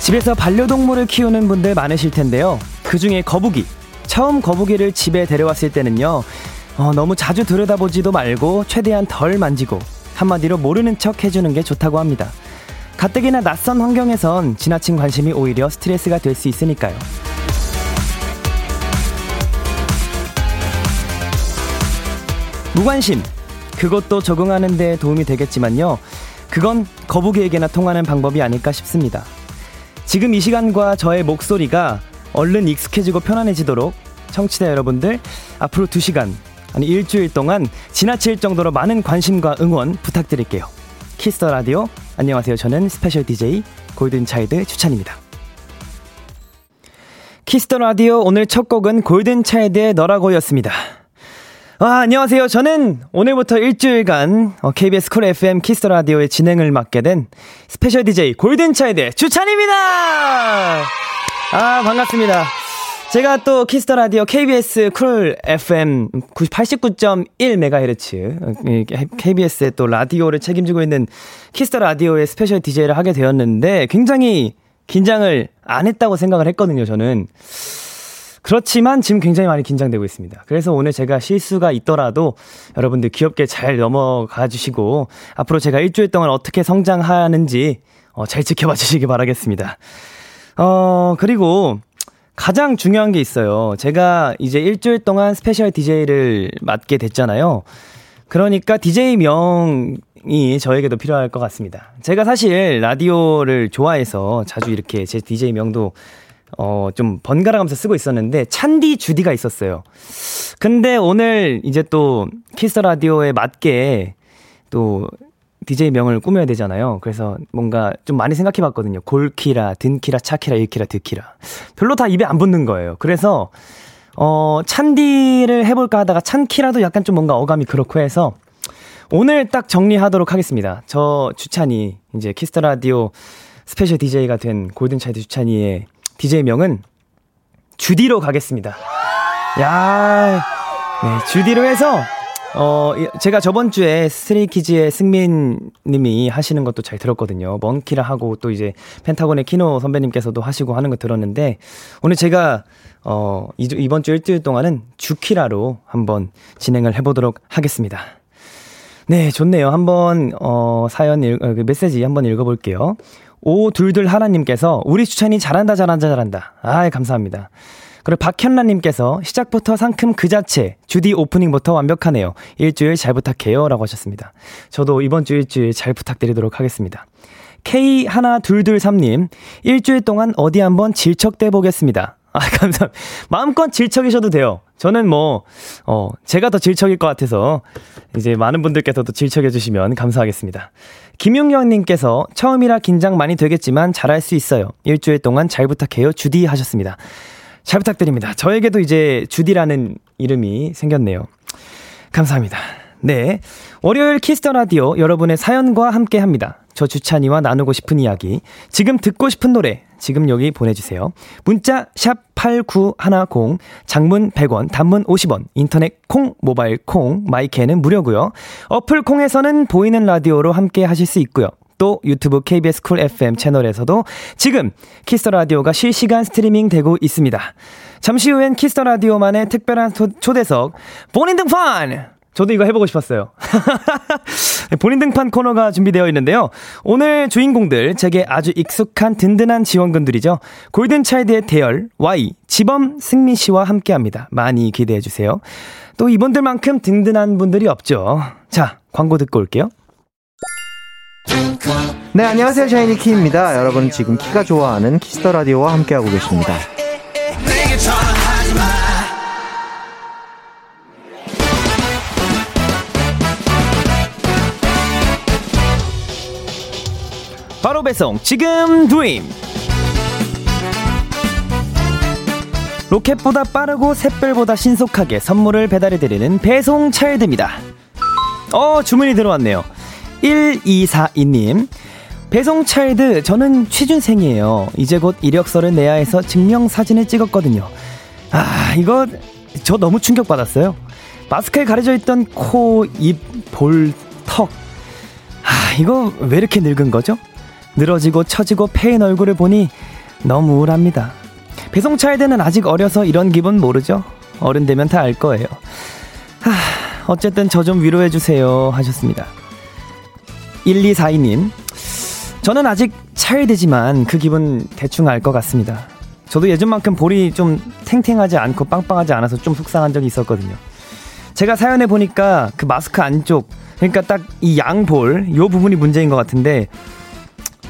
집에서 반려동물을 키우는 분들 많으실 텐데요. 그 중에 거북이. 처음 거북이를 집에 데려왔을 때는요. 어, 너무 자주 들여다보지도 말고 최대한 덜 만지고 한마디로 모르는 척 해주는 게 좋다고 합니다. 가뜩이나 낯선 환경에선 지나친 관심이 오히려 스트레스가 될 수 있으니까요. 무관심. 그것도 적응하는 데 도움이 되겠지만요. 그건 거북이에게나 통하는 방법이 아닐까 싶습니다. 지금 이 시간과 저의 목소리가 얼른 익숙해지고 편안해지도록 청취자 여러분들 앞으로 2시간 아니 일주일 동안 지나칠 정도로 많은 관심과 응원 부탁드릴게요. Kiss the Radio 안녕하세요. 저는 special DJ 골든차일드 주찬입니다. Kiss the Radio 오늘 첫 곡은 골든차일드의 너라고였습니다. 아, 안녕하세요. 저는 오늘부터 일주일간 KBS 쿨 FM 키스터 라디오의 진행을 맡게 된 special DJ 골든차일드 주찬입니다. 아, 반갑습니다. 제가 또 Kiss the Radio KBS Cool FM 89.1MHz KBS의 또 라디오를 책임지고 있는 키스터 라디오의 스페셜 DJ를 하게 되었는데 굉장히 긴장을 안 했다고 생각을 했거든요, 저는. 그렇지만 지금 굉장히 많이 긴장되고 있습니다. 그래서 오늘 제가 실수가 있더라도 여러분들 귀엽게 잘 넘어가 주시고 앞으로 제가 일주일 동안 어떻게 성장하는지 어, 잘 지켜봐 주시기 바라겠습니다. 어, 그리고 가장 중요한 게 있어요. 제가 이제 일주일 동안 special DJ를 맡게 됐잖아요. 그러니까 DJ명이 저에게도 필요할 것 같습니다. 제가 사실 라디오를 좋아해서 자주 이렇게 제 DJ명도 어, 좀 번갈아 가면서 쓰고 있었는데, 찬디 주디가 있었어요. 근데 오늘 이제 또 Kiss the Radio에 맞게 또 DJ 명을 꾸며야 되잖아요. 그래서 뭔가 좀 많이 생각해 봤거든요. 골키라, 든키라, 차키라, 일키라, 드키라. 별로 다 입에 안 붙는 거예요. 그래서, 어, 찬디를 해볼까 하다가 찬키라도 약간 좀 뭔가 어감이 그렇고 해서 오늘 딱 정리하도록 하겠습니다. 저 주찬이, 이제 Kiss the Radio special DJ가 된 골든차이드 주찬이의 DJ 명은 주디로 가겠습니다. 야, 네, 주디로 해서 어, 제가 저번 주에 스트레이키즈의 승민 님이 하시는 것도 잘 들었거든요. 먼키라 하고 또 이제 펜타곤의 키노 선배님께서도 하시고 하는 거 들었는데 오늘 제가 어, 이번 주 일주일 동안은 주키라로 한번 진행을 해보도록 하겠습니다. 네, 좋네요. 한번, 어, 사연, 읽, 어, 그 메시지 한번 읽어볼게요. 오둘둘 하나님께서 우리 추천이 잘한다 잘한다 잘한다. 아 감사합니다. 그리고 박현란님께서 시작부터 상큼 그 자체 주디 오프닝부터 완벽하네요. 일주일 잘 부탁해요 라고 하셨습니다. 저도 이번 주 일주일 잘 부탁드리도록 하겠습니다. K 하나 둘둘삼님 일주일 동안 어디 한번 질척대 보겠습니다. 아, 감사합니다. 마음껏 질척이셔도 돼요. 저는 뭐, 어, 제가 더 질척일 것 같아서, 이제 많은 분들께서도 질척해 주시면 감사하겠습니다. 김용영님께서 처음이라 긴장 많이 되겠지만 잘할 수 있어요. 일주일 동안 잘 부탁해요. 주디 하셨습니다. 잘 부탁드립니다. 저에게도 이제 주디라는 이름이 생겼네요. 감사합니다. 네. 월요일 Kiss the Radio 여러분의 사연과 함께 합니다. 저 주찬이와 나누고 싶은 이야기, 지금 듣고 싶은 노래, 지금 여기 보내주세요. 문자 샵 8910, 장문 100원, 단문 50원, 인터넷 콩, 모바일 콩, My K는 무료고요. 어플 콩에서는 보이는 라디오로 함께 하실 수 있고요. 또 유튜브 KBS Cool FM 채널에서도 지금 Kiss the Radio가 실시간 스트리밍 되고 있습니다. 잠시 후엔 Kiss the Radio만의 특별한 초대석 본인 등판 저도 이거 해보고 싶었어요. 본인 등판 코너가 준비되어 있는데요. 오늘 주인공들, 제게 아주 익숙한 든든한 지원군들이죠. 골든차일드의 대열, Y, 지범, 승민 씨와 함께 합니다. 많이 기대해 주세요. 또 이분들만큼 든든한 분들이 없죠. 자, 광고 듣고 올게요. 네, 안녕하세요. 샤이니 키입니다. 여러분 지금 키가 좋아하는 Kiss the Radio와 함께하고 계십니다. 바로 배송 지금 드림 로켓보다 빠르고 샛별보다 신속하게 선물을 배달해드리는 배송 차일드입니다. 어, 주문이 들어왔네요. 1242님. 배송 차일드, 저는 취준생이에요. 이제 곧 이력서를 내야 해서 증명사진을 찍었거든요. 아, 이거, 저 너무 충격받았어요. 마스크에 가려져 있던 코, 입, 볼, 턱. 아, 이거 왜 이렇게 늙은 거죠? 늘어지고 처지고 패인 얼굴을 보니 너무 우울합니다. 배송 차일드는 아직 어려서 이런 기분 모르죠? 어른 되면 다 알 거예요. 하, 어쨌든 저 좀 위로해주세요. 하셨습니다. 1242님. 저는 아직 차일드지만 그 기분 대충 알 것 같습니다. 저도 예전만큼 볼이 좀 탱탱하지 않고 빵빵하지 않아서 좀 속상한 적이 있었거든요. 제가 사연해 보니까 그 마스크 안쪽, 그러니까 딱 이 양볼, 요 부분이 문제인 것 같은데,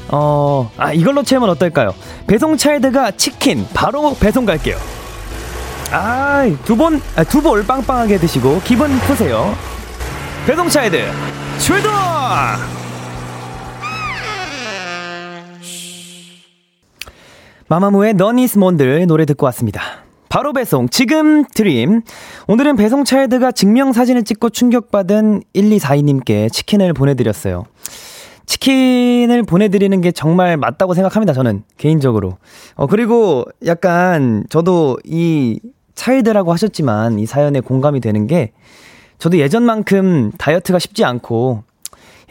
어, 아, 이걸로 채우면 어떨까요? 배송 차일드가 치킨 바로 배송 갈게요. 아, 두 번, 아, 두볼 빵빵하게 드시고 기분 푸세요. 배송 차일드 출동! 마마무의 너니스 몬들 노래 듣고 왔습니다. 바로 배송 지금 드림 오늘은 배송 차일드가 증명사진을 찍고 충격받은 1242님께 치킨을 보내드렸어요. 치킨을 보내드리는 게 정말 맞다고 생각합니다, 저는. 개인적으로. 어, 그리고 약간 저도 이 차일드라고 하셨지만 이 사연에 공감이 되는 게 저도 예전만큼 다이어트가 쉽지 않고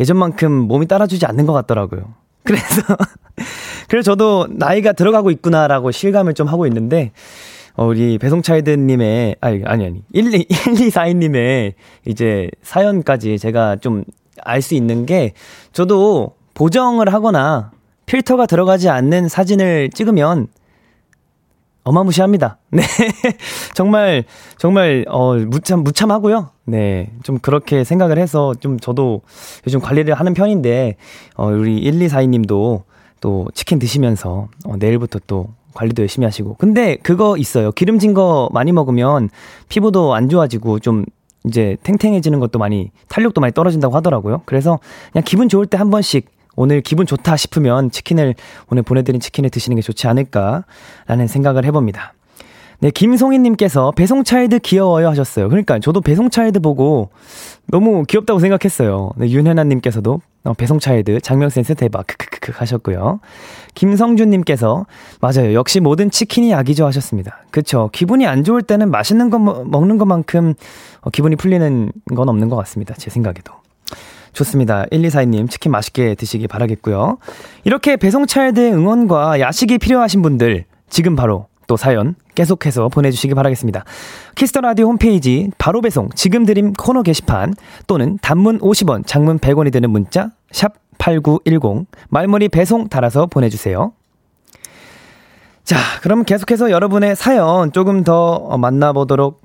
예전만큼 몸이 따라주지 않는 것 같더라고요. 그래서, 그래서 저도 나이가 들어가고 있구나라고 실감을 좀 하고 있는데, 어, 우리 배송차일드님의, 아니, 아니, 아니, 12, 1242님의 이제 사연까지 제가 좀 알 수 있는 게 저도 보정을 하거나 필터가 들어가지 않는 사진을 찍으면 어마무시합니다. 네. 정말, 정말, 어, 무참, 무참하고요. 네. 좀 그렇게 생각을 해서 좀 저도 요즘 관리를 하는 편인데, 어, 우리 1242님도 또 치킨 드시면서, 어, 내일부터 또 관리도 열심히 하시고. 근데 그거 있어요. 기름진 거 많이 먹으면 피부도 안 좋아지고 좀 이제 탱탱해지는 것도 많이 탄력도 많이 떨어진다고 하더라고요. 그래서 그냥 기분 좋을 때 한 번씩 오늘 기분 좋다 싶으면 치킨을 오늘 보내드린 치킨을 드시는 게 좋지 않을까라는 생각을 해봅니다. 네, 김송희님께서 배송차일드 귀여워요 하셨어요. 그러니까 저도 배송차일드 보고 너무 귀엽다고 생각했어요. 네, 윤혜나님께서도 어, 배송차일드 장면 센스 대박 크크크크 하셨고요. 김성준님께서 맞아요. 역시 모든 치킨이 약이죠 하셨습니다. 그쵸. 기분이 안 좋을 때는 맛있는 거 먹는 것만큼 어, 기분이 풀리는 건 없는 것 같습니다. 제 생각에도. 좋습니다. 1242님 치킨 맛있게 드시기 바라겠고요. 이렇게 배송 차일드의 응원과 야식이 필요하신 분들 지금 바로 또 사연 계속해서 보내주시기 바라겠습니다. Kiss the Radio 홈페이지 바로 배송 지금 드림 코너 게시판 또는 단문 50원, 장문 100원이 되는 문자 샵 8910 말머리 배송 달아서 보내주세요. 자, 그럼 계속해서 여러분의 사연 조금 더 만나보도록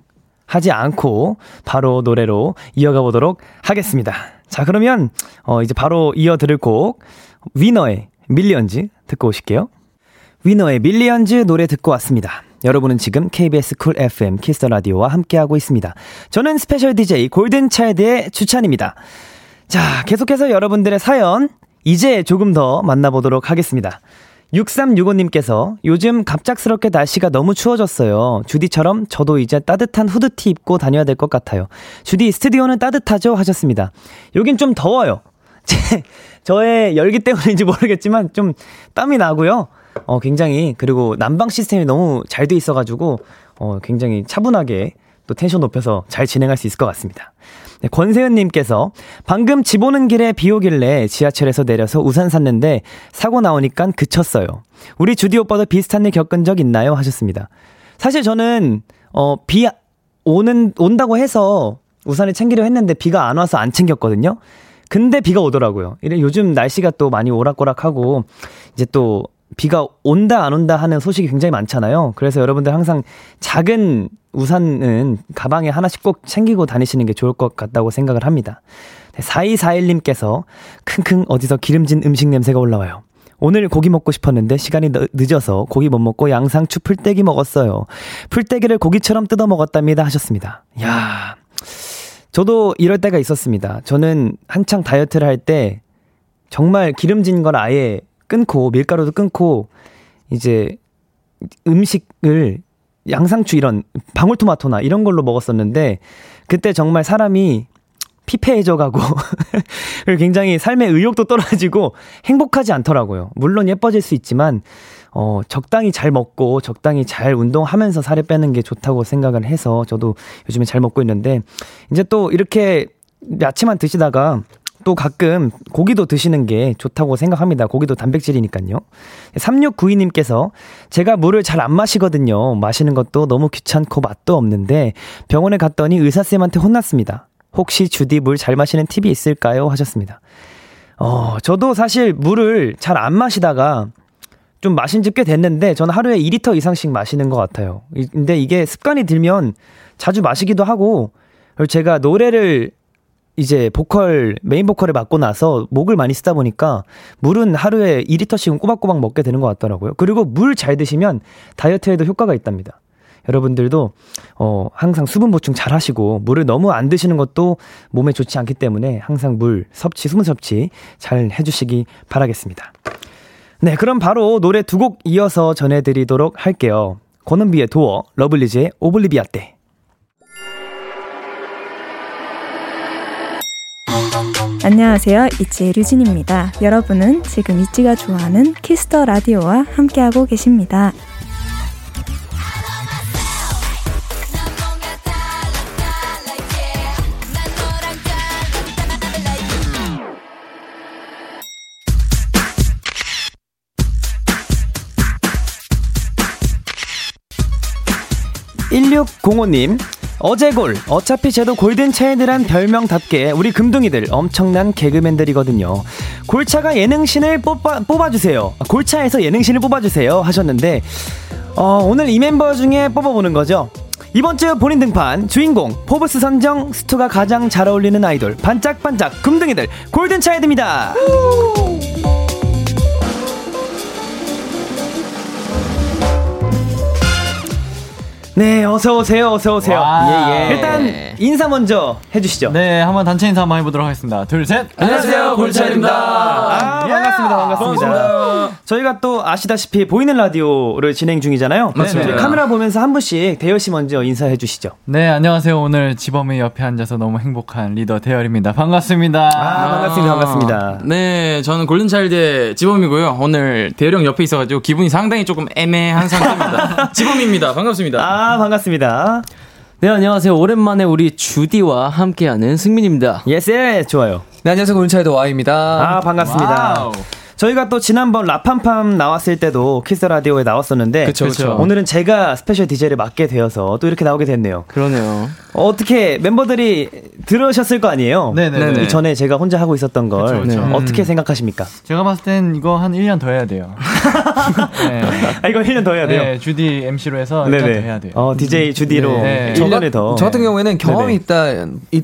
하지 않고 바로 노래로 이어가 보도록 하겠습니다. 자, 그러면 어 이제 바로 이어 들을 곡 위너의 Millions 듣고 오실게요. 위너의 Millions 노래 듣고 왔습니다. 여러분은 지금 KBS 쿨 FM 키스터 라디오와 함께하고 있습니다. 저는 special DJ 골든차일드의 주찬입니다. 자, 계속해서 여러분들의 사연 이제 조금 더 만나보도록 하겠습니다. 6365님께서 요즘 갑작스럽게 날씨가 너무 추워졌어요. 주디처럼 저도 이제 따뜻한 후드티 입고 다녀야 될 것 같아요. 주디 스튜디오는 따뜻하죠? 하셨습니다. 여긴 좀 더워요. 제, 저의 열기 때문인지 모르겠지만 좀 땀이 나고요. 어, 굉장히, 그리고 난방 시스템이 너무 잘 돼 있어가지고, 어, 굉장히 차분하게 또 텐션 높여서 잘 진행할 수 있을 것 같습니다. 네, 권세현님께서 방금 집 오는 길에 비 오길래 지하철에서 내려서 우산 샀는데 사고 나오니까 그쳤어요. 우리 주디 오빠도 비슷한 일 겪은 적 있나요? 하셨습니다. 사실 저는, 어, 비 오는, 온다고 해서 우산을 챙기려 했는데 비가 안 와서 안 챙겼거든요. 근데 비가 오더라고요. 이래 요즘 날씨가 또 많이 오락가락하고 이제 또 비가 온다 안 온다 하는 소식이 굉장히 많잖아요. 그래서 여러분들 항상 작은 우산은 가방에 하나씩 꼭 챙기고 다니시는 게 좋을 것 같다고 생각을 합니다. 4241님께서 킁킁 어디서 기름진 음식 냄새가 올라와요. 오늘 고기 먹고 싶었는데 시간이 늦어서 고기 못 먹고 양상추 풀떼기 먹었어요. 풀떼기를 고기처럼 뜯어 먹었답니다 하셨습니다. 야 저도 이럴 때가 있었습니다. 저는 한창 다이어트를 할 때 정말 기름진 걸 아예 끊고 밀가루도 끊고 이제 음식을 양상추 이런 방울토마토나 이런 걸로 먹었었는데 그때 정말 사람이 피폐해져 가고 굉장히 삶의 의욕도 떨어지고 행복하지 않더라고요. 물론 예뻐질 수 있지만 어, 적당히 잘 먹고 적당히 잘 운동하면서 살을 빼는 게 좋다고 생각을 해서 저도 요즘에 잘 먹고 있는데 이제 또 이렇게 야채만 드시다가 또 가끔 고기도 드시는 게 좋다고 생각합니다. 고기도 단백질이니까요. 3692님께서 제가 물을 잘 안 마시거든요. 마시는 것도 너무 귀찮고 맛도 없는데 병원에 갔더니 의사쌤한테 혼났습니다. 혹시 주디 물 잘 마시는 팁이 있을까요? 하셨습니다. 어, 저도 사실 물을 잘 안 마시다가 좀 마신 지 꽤 됐는데 저는 하루에 2리터 이상씩 마시는 것 같아요. 근데 이게 습관이 들면 자주 마시기도 하고 제가 노래를 이제 보컬 메인 보컬을 맡고 나서 목을 많이 쓰다 보니까 물은 하루에 2리터씩은 꼬박꼬박 먹게 되는 것 같더라고요. 그리고 물 잘 드시면 다이어트에도 효과가 있답니다. 여러분들도 어 항상 수분 보충 잘 하시고 물을 너무 안 드시는 것도 몸에 좋지 않기 때문에 항상 물 섭취 수분 섭취 잘 해주시기 바라겠습니다. 네, 그럼 바로 노래 두 곡 이어서 전해드리도록 할게요. 권은비의 Door, 러블리즈의 Obliviate. 안녕하세요. 있지의 류진입니다. 여러분은 지금 있지가 좋아하는 Kiss the Radio와 함께하고 계십니다. 1605님, 어제 골, 어차피 쟤도 골든 차이드란 별명답게 우리 금둥이들 엄청난 개그맨들이거든요. 골차가 예능신을 뽑아, 뽑아주세요. 골차에서 예능신을 뽑아주세요. 하셨는데, 어, 오늘 이 멤버 중에 뽑아보는 거죠. 이번 주 본인 등판 주인공 포브스 선정 스투가 가장 잘 어울리는 아이돌 반짝반짝 금둥이들 골든 차이드입니다. 네, 어서 오세요, 어서 오세요. 예, 예. 일단 인사 먼저 해주시죠. 네, 한번 단체 인사 한번 해보도록 하겠습니다. 둘, 셋. 안녕하세요, 골차입니다. 아, 예. 반갑습니다, 반갑습니다. 반갑습니다. 저희가 또 아시다시피 보이는 라디오를 진행 중이잖아요. 맞습니다. 카메라 보면서 한 분씩 대열 씨 먼저 인사해 주시죠. 네, 안녕하세요. 오늘 지범의 옆에 앉아서 너무 행복한 리더 대열입니다. 반갑습니다. 아, 반갑습니다, 반갑습니다. 네, 저는 골든차일드의 지범이고요. 오늘 대열 형 옆에 있어가지고 기분이 상당히 조금 애매한 상태입니다. 지범입니다. 반갑습니다. 아, 아, 반갑습니다. 네, 안녕하세요. 오랜만에 우리 주디와 함께하는 승민입니다. Yes, 예, 좋아요. 네, 안녕하세요. 골든차일드 Y입니다. 아, 반갑습니다. Wow. 저희가 또 지난번 Ra Pam Pam 나왔을 때도 Kiss the Radio에 나왔었는데 그쵸, 그쵸. 오늘은 제가 special DJ를 맡게 되어서 또 이렇게 나오게 됐네요. 그러네요. 어떻게 멤버들이 들으셨을 거 아니에요? 네네. 이 전에 제가 혼자 하고 있었던 걸 그쵸, 그쵸. 네. 어떻게 생각하십니까? 제가 봤을 땐 이거 한 1년 더 해야 돼요. 네. 아, 이거 1년 더 해야 돼요? 네, 주디 MC로 해서 네네. 1년 더 해야 돼요. 어, DJ 주디로 네. 1년을 더. 저 같은 경우에는 경험이 있다,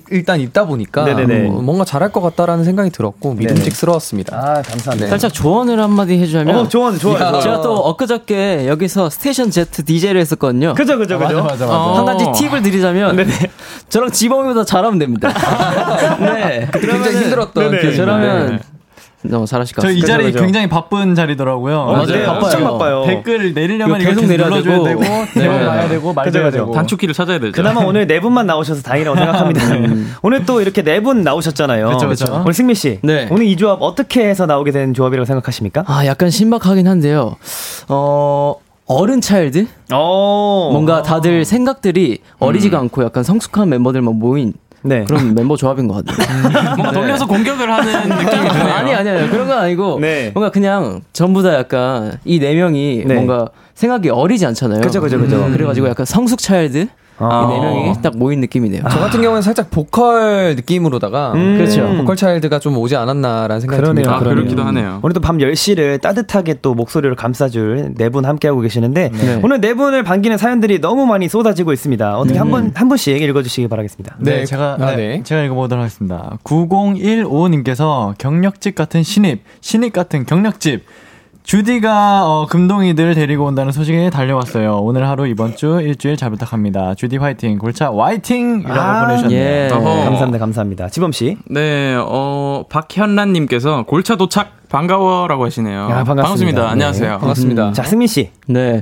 일단 있다 보니까 네네네. 뭔가 잘할 것 같다라는 생각이 들었고 믿음직스러웠습니다. 아, 감사합니다. 살짝 조언을 한마디 해주자면. 어, 조언, 좋아요. 제가 또 엊그저께 여기서 Station Z DJ를 했었거든요. 그죠, 그죠, 그죠. 맞아, 맞아, 맞아. 어. 한 가지 팁을 드리자면. 네네. 저랑 지범이보다 잘하면 됩니다. 네. 굉장히 힘들었던 기억이 저라면 너무 잘하실 것 같습니다. 저이 자리 그죠, 굉장히 바쁜 자리더라고요. 어, 맞아요. 네, 엄청 바빠요. 댓글 내리려면 계속 내려야 되고, 되고 대본 네. 봐야 되고, 말해야 되고. 단축키를 찾아야 되죠. 그나마 오늘 네 분만 나오셔서 다행이라고 생각합니다. 음. 오늘 또 이렇게 네 분 나오셨잖아요. 그렇죠, 그렇죠. 우리 승미 씨, 네. 오늘 이 조합 어떻게 해서 나오게 된 조합이라고 생각하십니까? 아, 약간 신박하긴 한데요. 어. 어른 차일드? 뭔가 다들 생각들이 어리지가 음. 않고 약간 성숙한 멤버들만 모인 네. 그런 멤버 조합인 것 같아요. 음. 뭔가 돌려서 네. 공격을 하는 느낌이 드네요. 아니, 아니, 아니. 그런 건 아니고. 네. 뭔가 그냥 전부 다 약간 이 네 명이 네. 뭔가 생각이 어리지 않잖아요. 그죠, 그죠, 그죠. 음. 그래가지고 약간 성숙 차일드? 아. 이네 명이 딱 모인 느낌이네요. 저 같은 경우는 살짝 보컬 느낌으로다가 음. 그렇죠. 보컬 차일드가 좀 오지 않았나라는 생각이 그러네요. 듭니다. 아, 그렇기도 하네요. 오늘도 밤 10시를 따뜻하게 또 목소리로 감싸줄 네 분 함께하고 계시는데 네. 오늘 네 분을 반기는 사연들이 너무 많이 쏟아지고 있습니다. 어떻게 음. 한분 한 분씩 읽어주시기 바라겠습니다. 네, 네 제가 아, 네. 제가 읽어보도록 하겠습니다. 9015님께서 경력직 같은 신입, 신입 같은 경력집 주디가 어, 금동이들 데리고 온다는 소식에 달려왔어요. 오늘 하루 이번 주 일주일 잘 부탁합니다. 주디 화이팅, 골차 화이팅이라고 아, 보내주셨네요. 예. 감사합니다, 감사합니다. 지범 씨. 네, 어 박현란 님께서 골차 도착 반가워라고 하시네요. 야, 반갑습니다. 반갑습니다. 네. 안녕하세요. 반갑습니다. 음, 자, 승민 씨. 네.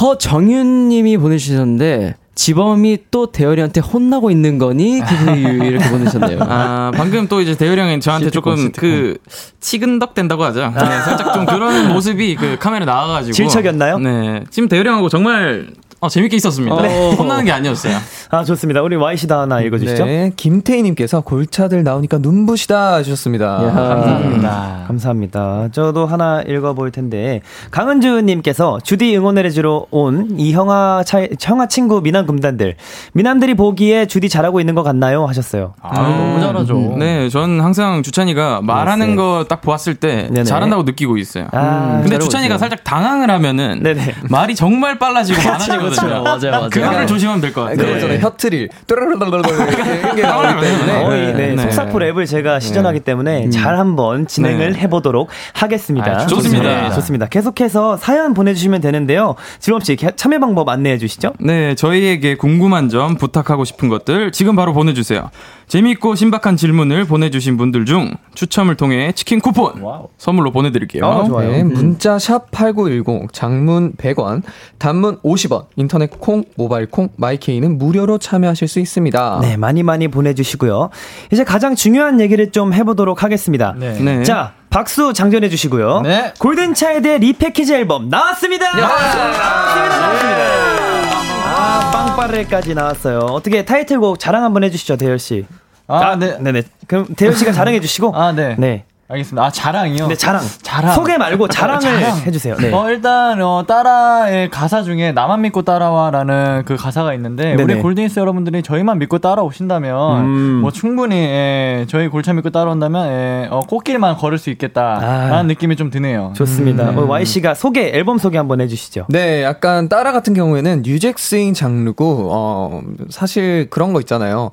허정윤 님이 보내 주셨는데 지범이 또 대열이한테 혼나고 있는 거니? 이렇게 보내셨네요. 아, 방금 또 이제 대열이 형이 저한테 조금 시트콤. 그, 치근덕 된다고 하죠. 네, 살짝 좀 그런 모습이 그 카메라 나와가지고. 질척이었나요? 네. 지금 대열이 형하고 정말 어, 재밌게 있었습니다. 네. 혼나는 게 아니었어요. 아, 좋습니다. 우리 Y씨도 하나 읽어주시죠. 네. 김태희님께서 골차들 나오니까 눈부시다 하셨습니다. 야, 감사합니다. 감사합니다. 저도 하나 읽어볼 텐데, 강은주님께서 주디 응원을 해주러 온 이 형아 차, 형아 친구 미남 금단들. 미남들이 보기에 주디 잘하고 있는 것 같나요? 하셨어요. 아, 음, 너무 잘하죠. 음, 네, 전 항상 주찬이가 말하는 거 딱 보았을 때 네네. 잘한다고 느끼고 있어요. 아, 근데 주찬이가 있어요. 살짝 당황을 하면은 네네. 말이 정말 빨라지고 많아지거든요. 그렇죠. 맞아요, 맞아요. 그거를 조심하면 될 것 같아요. 잖아요 혀트릴. 이게 나오기 때문에 거의 네, 네. 속사포 랩을 제가 시전하기 때문에 음. 잘 한번 진행을 네. 해보도록 하겠습니다. 아, 좋습니다. 좋습니다. 계속해서 사연 보내주시면 되는데요. 지범 씨 참여 방법 안내해 주시죠. 네, 저희에게 궁금한 점 부탁하고 싶은 것들 지금 바로 보내주세요. 재미있고 신박한 질문을 보내주신 분들 중 추첨을 통해 치킨 쿠폰 와우. 선물로 보내드릴게요. 아, 좋아요. 네, 문자 샵 #8910 장문 100원, 단문 50원, 인터넷 콩, 모바일 콩, 마이케이는 무료로 참여하실 수 있습니다. 네, 많이 많이 보내주시고요. 이제 가장 중요한 얘기를 좀 해보도록 하겠습니다. 네. 네. 자, 박수 장전해 주시고요. 네. 골든 차일드의 repackage 앨범 나왔습니다. 나왔습니다. 나왔습니다. 나왔습니다. 아, 빵빠레까지 나왔어요. 어떻게 타이틀곡 자랑 한번 해주시죠, 대열 씨. 아, 아, 네. 네네. 그럼 대열 씨가 자랑해 주시고. 아, 네. 네. 알겠습니다. 아, 자랑이요? 네, 자랑. 자랑. 소개 말고 자랑을 자랑. 해주세요. 네. 어, 일단, 어, 따라의 가사 중에 나만 믿고 따라와라는 그 가사가 있는데, 네네. 우리 골든이스 여러분들이 저희만 믿고 따라오신다면, 음. 뭐 충분히, 예, 저희 골차 믿고 따라온다면, 예, 어, 꽃길만 걸을 수 있겠다라는 아. 느낌이 좀 드네요. 좋습니다. 음. 어, Y씨가 소개, 앨범 소개 한번 해주시죠. 네, 약간 따라 같은 경우에는 New Jack Swing 장르고, 어, 사실 그런 거 있잖아요.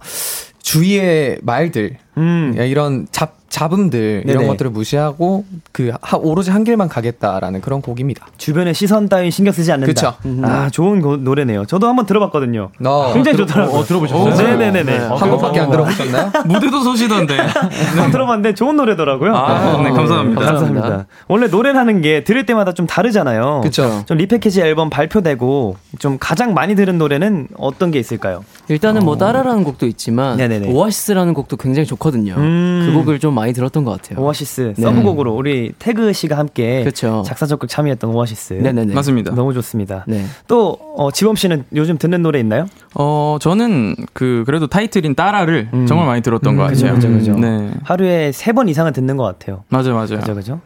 주위의 말들, 음. 이런 잡, 잡음들 네네. 이런 것들을 무시하고 그 하, 오로지 한 길만 가겠다라는 그런 곡입니다. 주변의 시선 따윈 신경 쓰지 않는다. 그쵸. 음. 아 좋은 고, 노래네요. 저도 한번 들어봤거든요. 어, 굉장히 좋더라고요. 어, 들어보셨어요? 네네네네. 네. 한 번밖에 안 들어보셨나요? 무대도 서시던데. 네. 들어봤는데 좋은 노래더라고요. 아, 네, 감사합니다. 감사합니다. 감사합니다. 원래 노래라는 게 들을 때마다 좀 다르잖아요. 그렇죠. 좀 repackage 앨범 발표되고 좀 가장 많이 들은 노래는 어떤 게 있을까요? 일단은 뭐 어. 따라라는 곡도 있지만 네네네. 오아시스라는 곡도 굉장히 좋 거든요. 음. 그 곡을 좀 많이 들었던 것 같아요. 오아시스 네. 서브곡으로 우리 태그 씨가 함께 그쵸. 작사 작곡 참여했던 오아시스. 네네네. 맞습니다. 너무 좋습니다. 네. 또 어, 지범 씨는 요즘 듣는 노래 있나요? 어 저는 그 그래도 타이틀인 따라를 음. 정말 많이 들었던 음, 것 같아요. 그죠, 그죠, 그 네. 하루에 세 번 이상은 듣는 것 같아요. 맞아요, 맞아요. 그죠, 그죠.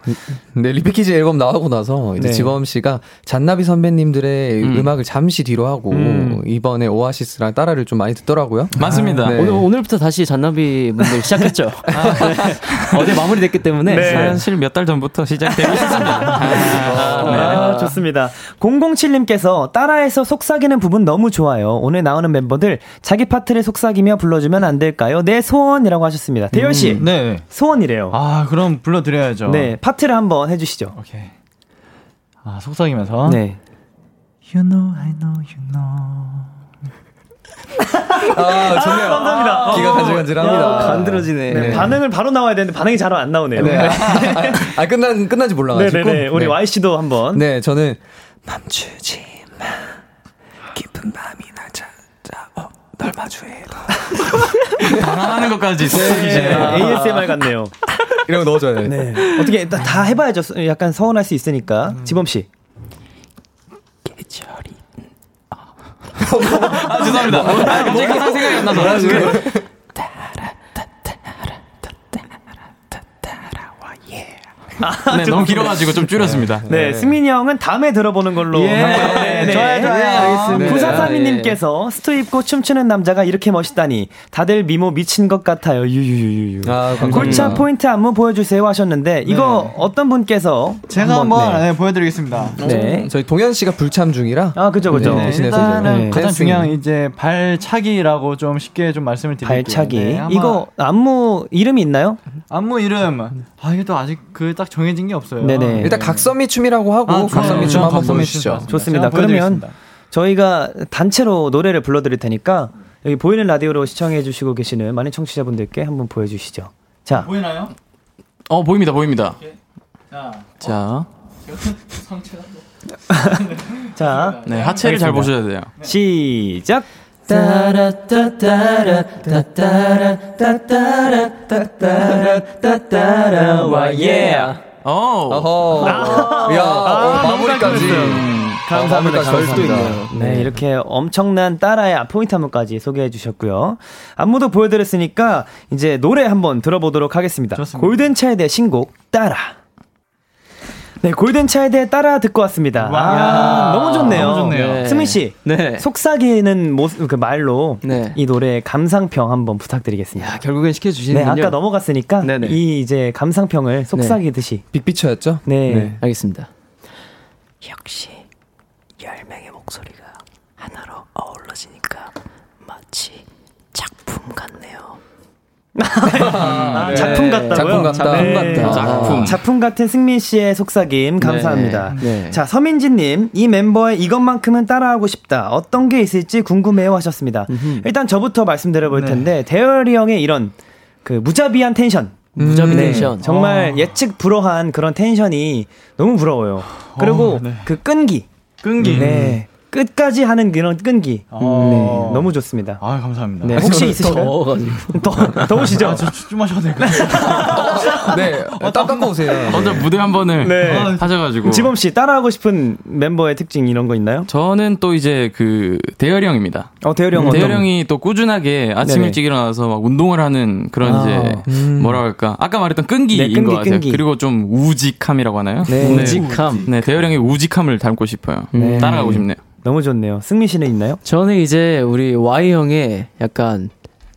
네 repackage 앨범 나오고 나서 이제 네. 지범 씨가 잔나비 선배님들의 음. 악을 잠시 뒤로 하고 음. 이번에 오아시스랑 따라를 좀 많이 듣더라고요. 맞습니다. 아, 네. 오늘 오늘부터 다시 잔나비 분들 시작했죠. 아, 네. 어제 마무리됐기 때문에 네. 사실 몇 달 전부터 시작되고 있습니다. 아, 네. 아, 좋습니다. 007님께서 따라해서 속삭이는 부분 너무 좋아요. 오늘 나 오는 멤버들 자기 파트를 속삭이며 불러주면 안 될까요? 내 네, 소원이라고 하셨습니다. 대열 씨, 음, 네. 소원이래요. 아 그럼 불러드려야죠. 네, 파트를 한번 해주시죠. 오케이. 아 속삭이면서. 네. You know, I know, you know. 아, 좋네요. 아, 감사합니다. 기가 간질간질합니다. 아, 간들어지네. 네. 반응을 바로 나와야 되는데 반응이 잘 안 나오네요. 네. 아, 끝난, 끝난지 몰라가지고. 네네네. 우리 네. Y씨도 한번. 네, 저는 멈추지 마. 깊은 밤이 널 마주해. 반항하는 것까지 네, 네. ASMR 같네요. 이런 거 넣어줘야 돼. 네. 어떻게 다, 다 해봐야죠. 약간 서운할 수 있으니까. 음. 지범 씨. 계절이 아, 죄송합니다. 아, 갑자기 가사 생각이 안 나서. 아, 네, 너무 길어가지고 좀 줄였습니다. 네, 네, 승민이 형은 다음에 들어보는 걸로. 예. 네, 네, 좋아요, 좋아요. 알겠습니다. 구사삼이님께서 스토 입고 춤추는 남자가 이렇게 멋있다니 다들 미모 미친 것 같아요. 유유유유. 아, 골차 포인트 안무 보여주세요 하셨는데 이거 네. 어떤 분께서 제가 한번, 한번 네. 보여드리겠습니다. 네, 저희 동현 씨가 불참 중이라. 아, 그죠, 그죠. 네, 일단은 가장 중요한 이제 발차기라고 좀 쉽게 좀 말씀을 드릴게요. 발차기. 이거 안무 이름이 있나요? 안무 이름. 아, 이게 또 아직 그 딱 정해진 게 없어요. 네네. 일단 각선미 춤이라고 하고 아, 각선미 춤 한번 보내주시죠. 좋습니다. 그러면 저희가 단체로 노래를 불러드릴 테니까 여기 보이는 라디오로 시청해 주시고 계시는 많은 청취자분들께 한번 보여주시죠. 자. 보이나요? 어, 보입니다, 보입니다. 자. 자. 자, 네, 하체를 잘 보셔야 돼요. 시작. 따라따따라따따라따따라따따라 와 예. 오. 어허. 아, 야, 어, 마무리까지. 감사합니다. 절도 있네요. 네, 이렇게 엄청난 따라의 포인트 한번까지 소개해 주셨고요. 안무도 보여드렸으니까 이제 노래 한번 들어보도록 하겠습니다. 좋습니다. 골든 차일드의 신곡 따라. 네, 골든 차일드에 따라 듣고 왔습니다. 아, 너무 좋네요. 너무 좋네요. 네. 승민 씨, 네. 속삭이는 모습 그 말로 네. 이 노래 감상평 한번 부탁드리겠습니다. 야, 결국엔 시켜주시는군요. 네, 아까 넘어갔으니까 네네. 이 이제 감상평을 속삭이듯이 네. 빅피처였죠? 네. 네, 알겠습니다. 역시 열 명의 목소리가 하나로 어우러지니까 마치 작품 같네요. 아, 네. 작품 같다고요? 작품 같다. 네. 작품, 작품. 작품 같은 승민 씨의 속삭임 감사합니다. 네. 네. 자 서민진님 이 멤버의 이것만큼은 따라하고 싶다. 어떤 게 있을지 궁금해요 하셨습니다. 음흠. 일단 저부터 말씀드려볼 네. 텐데 대열이 형의 이런 그 무자비한 텐션. 무자비 음. 텐션. 정말 어. 예측 불허한 그런 tension이 너무 부러워요. 그리고 어, 그 끈기. 끈기. 네. 끝까지 하는 그런 끈기. 어. 네, 너무 좋습니다. 아, 감사합니다. 네, 혹시 있으신가요? 더워가지고. 더, 더우시죠? 아, 좀 마셔도 될까요? 네, 어, 땀 닦고 오세요. 먼저 무대 한 번을 네. 하셔가지고. 지범 씨, 따라하고 싶은 멤버의 특징 이런 거 있나요? 저는 또 이제 그, 대열이 형입니다. 어, 대열이 형. 음, 대열이 형이 또 꾸준하게 아침 네네. 일찍 일어나서 막 운동을 하는 그런 아. 이제, 음. 뭐라 할까. 아까 말했던 끈기인 네, 끈기, 것 같아요. 끈기. 그리고 좀 우직함이라고 하나요? 네. 네. 우직함. 네, 대열이 형의 우직함을 닮고 싶어요. 네. 따라가고 싶네요. 너무 좋네요. 승민 씨는 있나요? 저는 이제 우리 Y 형의 약간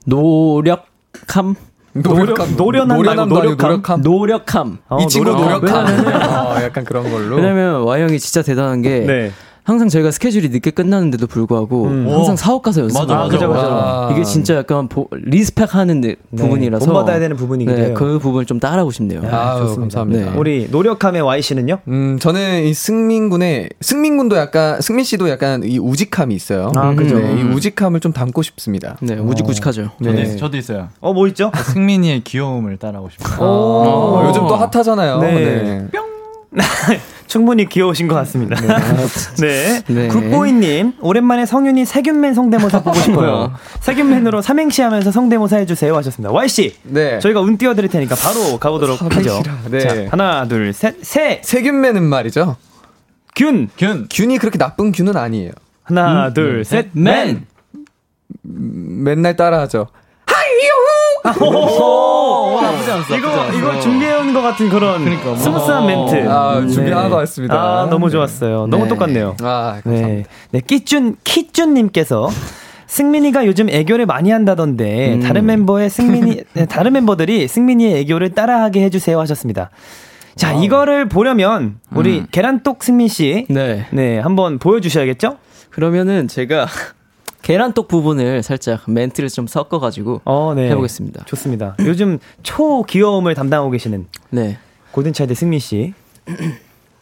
노력함? 노력함. 노련한 노련함 노력함. 노력함, 어, 이 친구 노력함, 어, 약간 그런 걸로. 왜냐면 Y 형이 진짜 대단한 게 네. 항상 저희가 스케줄이 늦게 끝나는데도 불구하고 음. 항상 사옥 가서 연습. 맞아, 맞아, 맞아. 이게 진짜 약간 보, 리스펙하는 네, 부분이라서 본받아야 되는 부분이기도 네, 그 부분을 좀 따라하고 싶네요. 아, 좋습니다. 감사합니다. 네. 우리 노력함의 Y 씨는요? 음, 저는 이 승민 군의 승민 군도 약간 승민 씨도 약간 이 우직함이 있어요. 아, 그죠. 네, 이 우직함을 좀 담고 싶습니다. 네, 우직우직하죠. 네. 저도, 저도 있어요. 어, 뭐 있죠? 승민이의 귀여움을 따라하고 싶어요. 어, 요즘 또 핫하잖아요. 네. 네. 뿅. 충분히 귀여우신 것 같습니다. 네. 네. 네. 굿보이님, 오랜만에 성윤이 세균맨 성대모사 보고 싶어요. 세균맨으로 삼행시 하면서 성대모사 해주세요 하셨습니다. Y씨. 네. 저희가 운 띄워드릴 테니까 바로 가보도록 하죠. 네. 자, 하나, 둘, 셋, 세. 세균맨은 말이죠. 균. 균. 균이 그렇게 나쁜 균은 아니에요. 하나, 음, 둘, 음, 셋, 맨. 맨날 따라하죠. 오, 나쁘지 않았어. 이거 이거 준비해온 것 같은 그런 그러니까, 스무스한 멘트. 아, 준비한 네. 것 같습니다. 아, 너무 좋았어요. 너무 네. 똑같네요. 아, 감사합니다. 네, 네 끼준 키준님께서 승민이가 요즘 애교를 많이 한다던데 음. 다른 멤버의 승민이 네, 다른 멤버들이 승민이의 애교를 따라하게 해주세요 하셨습니다. 자 아. 이거를 보려면 우리 음. 계란똑 승민 씨, 네, 네 한번 보여주셔야겠죠? 그러면은 제가 계란떡 부분을 살짝 멘트를 좀 섞어가지고 어, 네. 해보겠습니다. 좋습니다. 요즘 초 귀여움을 담당하고 계시는 네 골든차일드 승민 씨.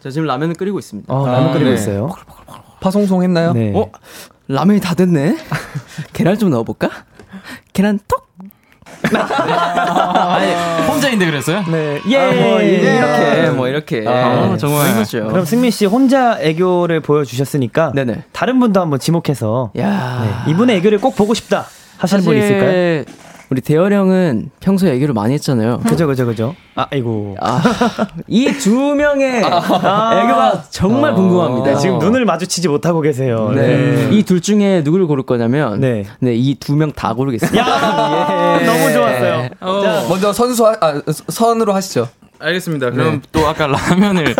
자 지금 라면을 끓이고 있습니다. 어, 라면 아, 끓이고 네. 있어요. 파송송 했나요? 네. 어 라면이 다 됐네. 계란 좀 넣어볼까? 계란떡 아니, 혼자인데 그랬어요? 네. 예. 아, 뭐, 예. 이렇게 뭐 이렇게. 아, 정말. 그렇죠. 그럼 승민 씨 혼자 애교를 보여 주셨으니까 네네. 다른 분도 한번 지목해서 야. 네. 이분의 애교를 꼭 보고 싶다 하시는 분 있을까요? 우리 대열 형은 평소에 얘기를 많이 했잖아요. 그죠, 그죠, 그죠. 아, 이고. 아, 이 두 명의 아, 애교가 정말 아, 궁금합니다. 네, 지금 눈을 마주치지 못하고 계세요. 네. 네. 이 둘 중에 누구를 고를 거냐면, 네. 네, 이 두 명 다 고르겠습니다. 야, 예. 너무 좋았어요. 어. 자, 먼저 선수, 아, 선으로 하시죠. 알겠습니다. 그럼 네. 또 아까 라면을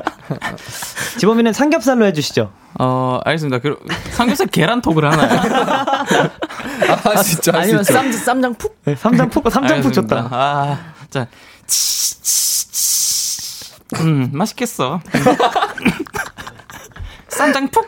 지범이는 삼겹살로 해주시죠. 어, 알겠습니다. 그 삼겹살 계란톡을 하나요? 아, 진짜. 아니면 쌈, 쌈장 푹? 네, 쌈장 푹, 쌈장 푹 좋다. 아, 자. 음, 맛있겠어. 쌈장 푹.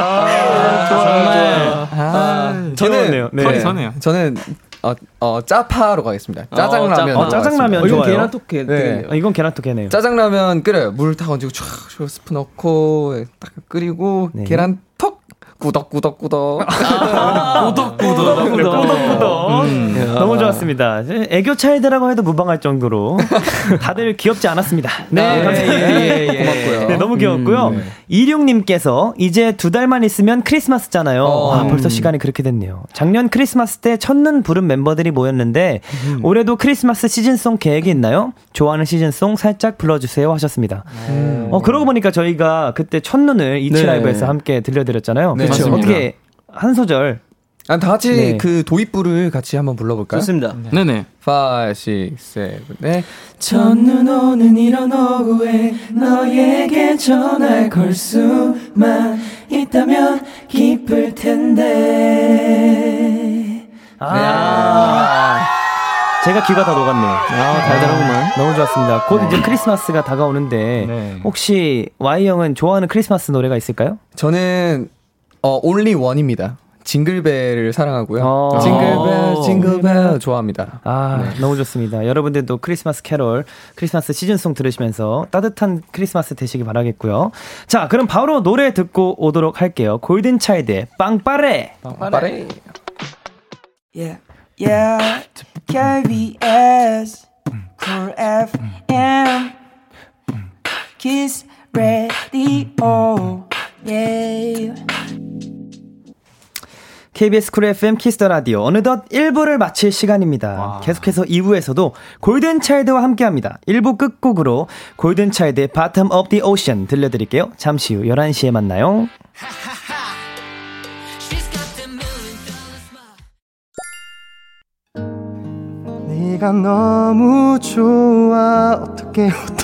아, 정말. 아, 저는, 네. 네. 저는 어, 어 짜파로 가겠습니다. 어, 짜장라면. 어, 짜장라면 어, 이건 계란톡게. 네. 아, 이건 계란톡게네요. 짜장라면 끓여요. 물 다 얹고 촥 스프 넣고 딱 끓이고 네. 계란톡 꾸덕꾸덕꾸덕. 아, 꾸덕꾸덕. 꾸덕꾸덕. 음. 좋았습니다. 애교 차이드라고 해도 무방할 정도로 다들 귀엽지 않았습니다. 네. 아, 예, 예, 예, 고맙고요. 네, 너무 귀엽고요. 음, 네. 이륙님께서 이제 두 달만 있으면 크리스마스잖아요. 어, 아, 벌써 시간이 그렇게 됐네요. 작년 크리스마스 때 첫눈 부른 멤버들이 모였는데 음. 올해도 크리스마스 시즌송 계획이 있나요? 좋아하는 시즌송 살짝 불러주세요 하셨습니다. 음. 어, 그러고 보니까 저희가 그때 첫눈을 이치 네. 라이브에서 함께 들려드렸잖아요. 네. 그렇죠. 어떻게 한 소절 아, 다 같이 네. 그 도입부를 같이 한번 불러볼까요? 좋습니다. 네. 네 5, 6, 7, 네. 첫눈 오는 이런 오후에 너에게 전화를 걸 수만 있다면 기쁠 텐데. 아. 네. 제가 귀가 다 녹았네요. 아, 달달하구만. 너무 좋았습니다. 곧 네. 이제 크리스마스가 다가오는데, 네. 혹시 Y형은 좋아하는 크리스마스 노래가 있을까요? 저는, 어, only one입니다. 징글벨을 사랑하고요. 어. 징글벨, 징글벨 좋아합니다. 아, 네. 너무 좋습니다. 여러분들도 크리스마스 캐롤, 크리스마스 시즌송 들으시면서 따뜻한 크리스마스 되시기 바라겠고요. 자, 그럼 바로 노래 듣고 오도록 할게요. 골든차일드의 빵빠레. 빵빠레. Yeah, yeah. KBS, Cool FM, Kiss Radio, yeah. KBS Cool FM Kiss the Radio 어느덧 1부를 마칠 시간입니다. 와. 계속해서 2부에서도 골든 차일드와 함께 합니다. 1부 끝곡으로 골든 차일드의 Bottom of the Ocean 들려드릴게요. 잠시 후 11시에 만나요. 네가 너무 좋아 어떻게 어떻게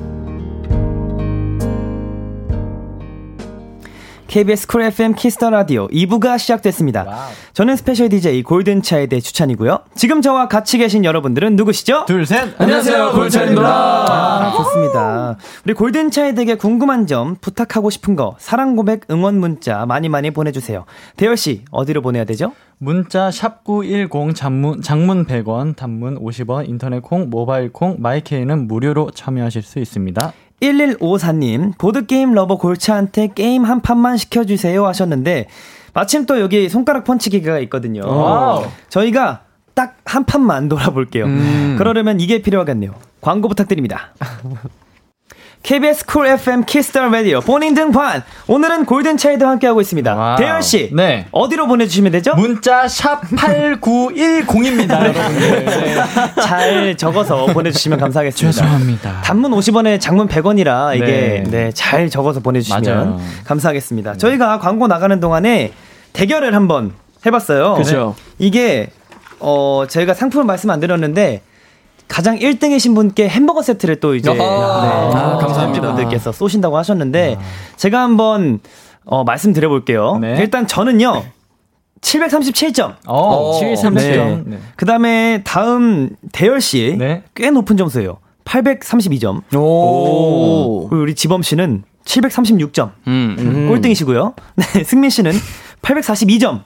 KBS Cool FM Kiss the Radio 2부가 시작됐습니다. 와우. 저는 스페셜 DJ 골든차일드의 주찬이고요. 지금 저와 같이 계신 여러분들은 누구시죠? 둘, 셋. 안녕하세요. 골든차일드입니다. 아, 좋습니다. 우리 골든차일드에게 궁금한 점, 부탁하고 싶은 거, 사랑 고백, 응원 문자 많이 많이 보내주세요. 대열씨, 어디로 보내야 되죠? 문자 샵910 장문, 장문 100원, 단문 50원, 인터넷 콩, 모바일 콩, 마이케이는 무료로 참여하실 수 있습니다. 1154님, 보드게임 lover 골차한테 게임 한 판만 시켜주세요 하셨는데, 마침 또 여기 손가락 펀치기가 있거든요. 오. 저희가 딱 한 판만 돌아볼게요. 음. 그러려면 이게 필요하겠네요. 광고 부탁드립니다. KBS Cool FM Kiss the Radio 본인 등판 오늘은 골든차일드와 함께하고 있습니다. 대열 씨, 네. 어디로 보내주시면 되죠? 문자 샵 #8910입니다, 여러분들. 네. 잘 적어서 보내주시면 감사하겠습니다. 죄송합니다. 단문 50원에 장문 100원이라 이게 네. 네, 잘 적어서 보내주시면 맞아요. 감사하겠습니다. 저희가 광고 나가는 동안에 대결을 한번 해봤어요. 그죠. 이게 어 제가 상품을 말씀 안 드렸는데 가장 1등이신 분께 햄버거 세트를 또 이제 네, 아, 감사합니다. 분들께서 쏘신다고 하셨는데 아. 제가 한번 어, 말씀드려 볼게요. 네. 일단 저는요. 737점. 어, 737점. 네. 네. 그다음에 다음 대열 씨. 네. 꽤 높은 점수예요. 832점. 오. 그리고 우리 지범 씨는 736점. 음. 음. 꼴등이시고요. 네, 승민 씨는 842점.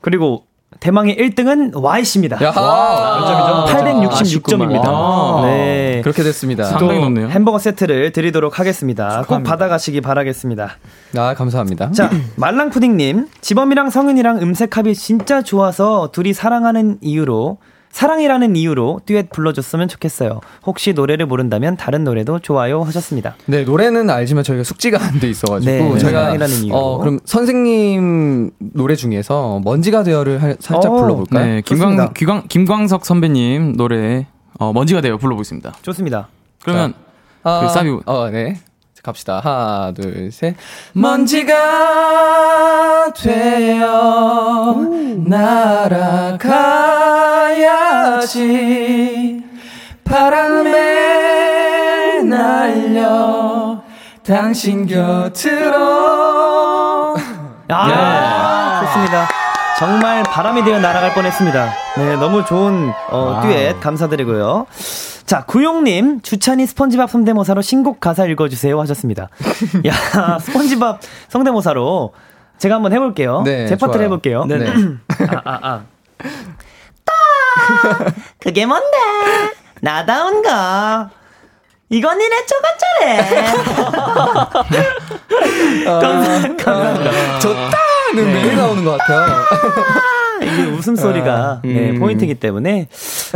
그리고 대망의 1등은 Y씨입니다. 와, 866점입니다. 아, 네. 그렇게 됐습니다. 상당히 높네요. 햄버거 세트를 드리도록 하겠습니다. 축하합니다. 꼭 받아가시기 바라겠습니다. 아, 감사합니다. 자, 말랑푸딩님. 지범이랑 성은이랑 음색합이 진짜 좋아서 둘이 사랑하는 이유로 사랑이라는 이유로 듀엣 불러줬으면 좋겠어요. 혹시 노래를 모른다면 다른 노래도 좋아요 하셨습니다. 네, 노래는 알지만 저희가 숙지가 안 돼 있어가지고 네, 제가 사랑이라는 이유로. 어, 그럼 선생님 노래 중에서 먼지가 되어를 할, 살짝 오, 어, 불러볼까요? 네, 김광, 김광, 김광석 선배님 노래 어, 먼지가 되어 불러보겠습니다. 좋습니다. 그러면 자, 그 사비, 어, 네. 갑시다. 하나, 둘, 셋. 먼지가 되어 날아가야지. 바람에 날려 당신 곁으로. 아, 예. 좋습니다. 정말 바람이 되어 날아갈 뻔했습니다. 네, 너무 좋은 어, 듀엣 감사드리고요. 자, 구용님, 주찬이 스펀지밥 성대모사로 신곡 가사 읽어주세요 하셨습니다. 야, 스펀지밥 성대모사로 제가 한번 해볼게요. 네, 제 파트를 해볼게요. 네. 네. 아, 아, 아. 따! 그게 뭔데? 나다운 거. 이건 쪼가짜래. 감사합니다. 아, 좋다는 네. 매일 나오는 것 같아요. 이게 웃음소리가 아, 네, 음. 포인트이기 때문에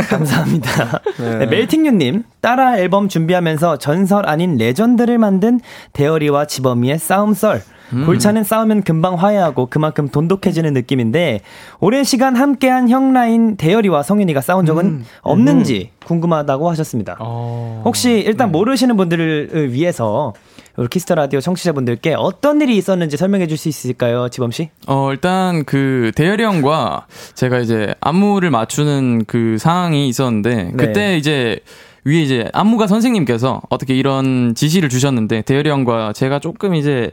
감사합니다. 네. 네, 멜팅유님 따라 앨범 준비하면서 전설 아닌 레전드를 만든 대열이와 지범이의 싸움썰 음. 골차는 싸우면 금방 화해하고 그만큼 돈독해지는 느낌인데 오랜 시간 함께한 형 라인 대열이와 성윤이가 싸운 적은 음. 없는지 음. 궁금하다고 하셨습니다. 어. 혹시 일단 네. 모르시는 분들을 위해서 우리 Kiss the Radio 청취자분들께 어떤 일이 있었는지 설명해 줄 수 있을까요, 지범 씨? 어, 일단 그 대열이 형과 제가 이제 안무를 맞추는 그 상황이 있었는데 그때 네. 이제 위에 이제 안무가 선생님께서 어떻게 이런 지시를 주셨는데 대열이 형과 제가 조금 이제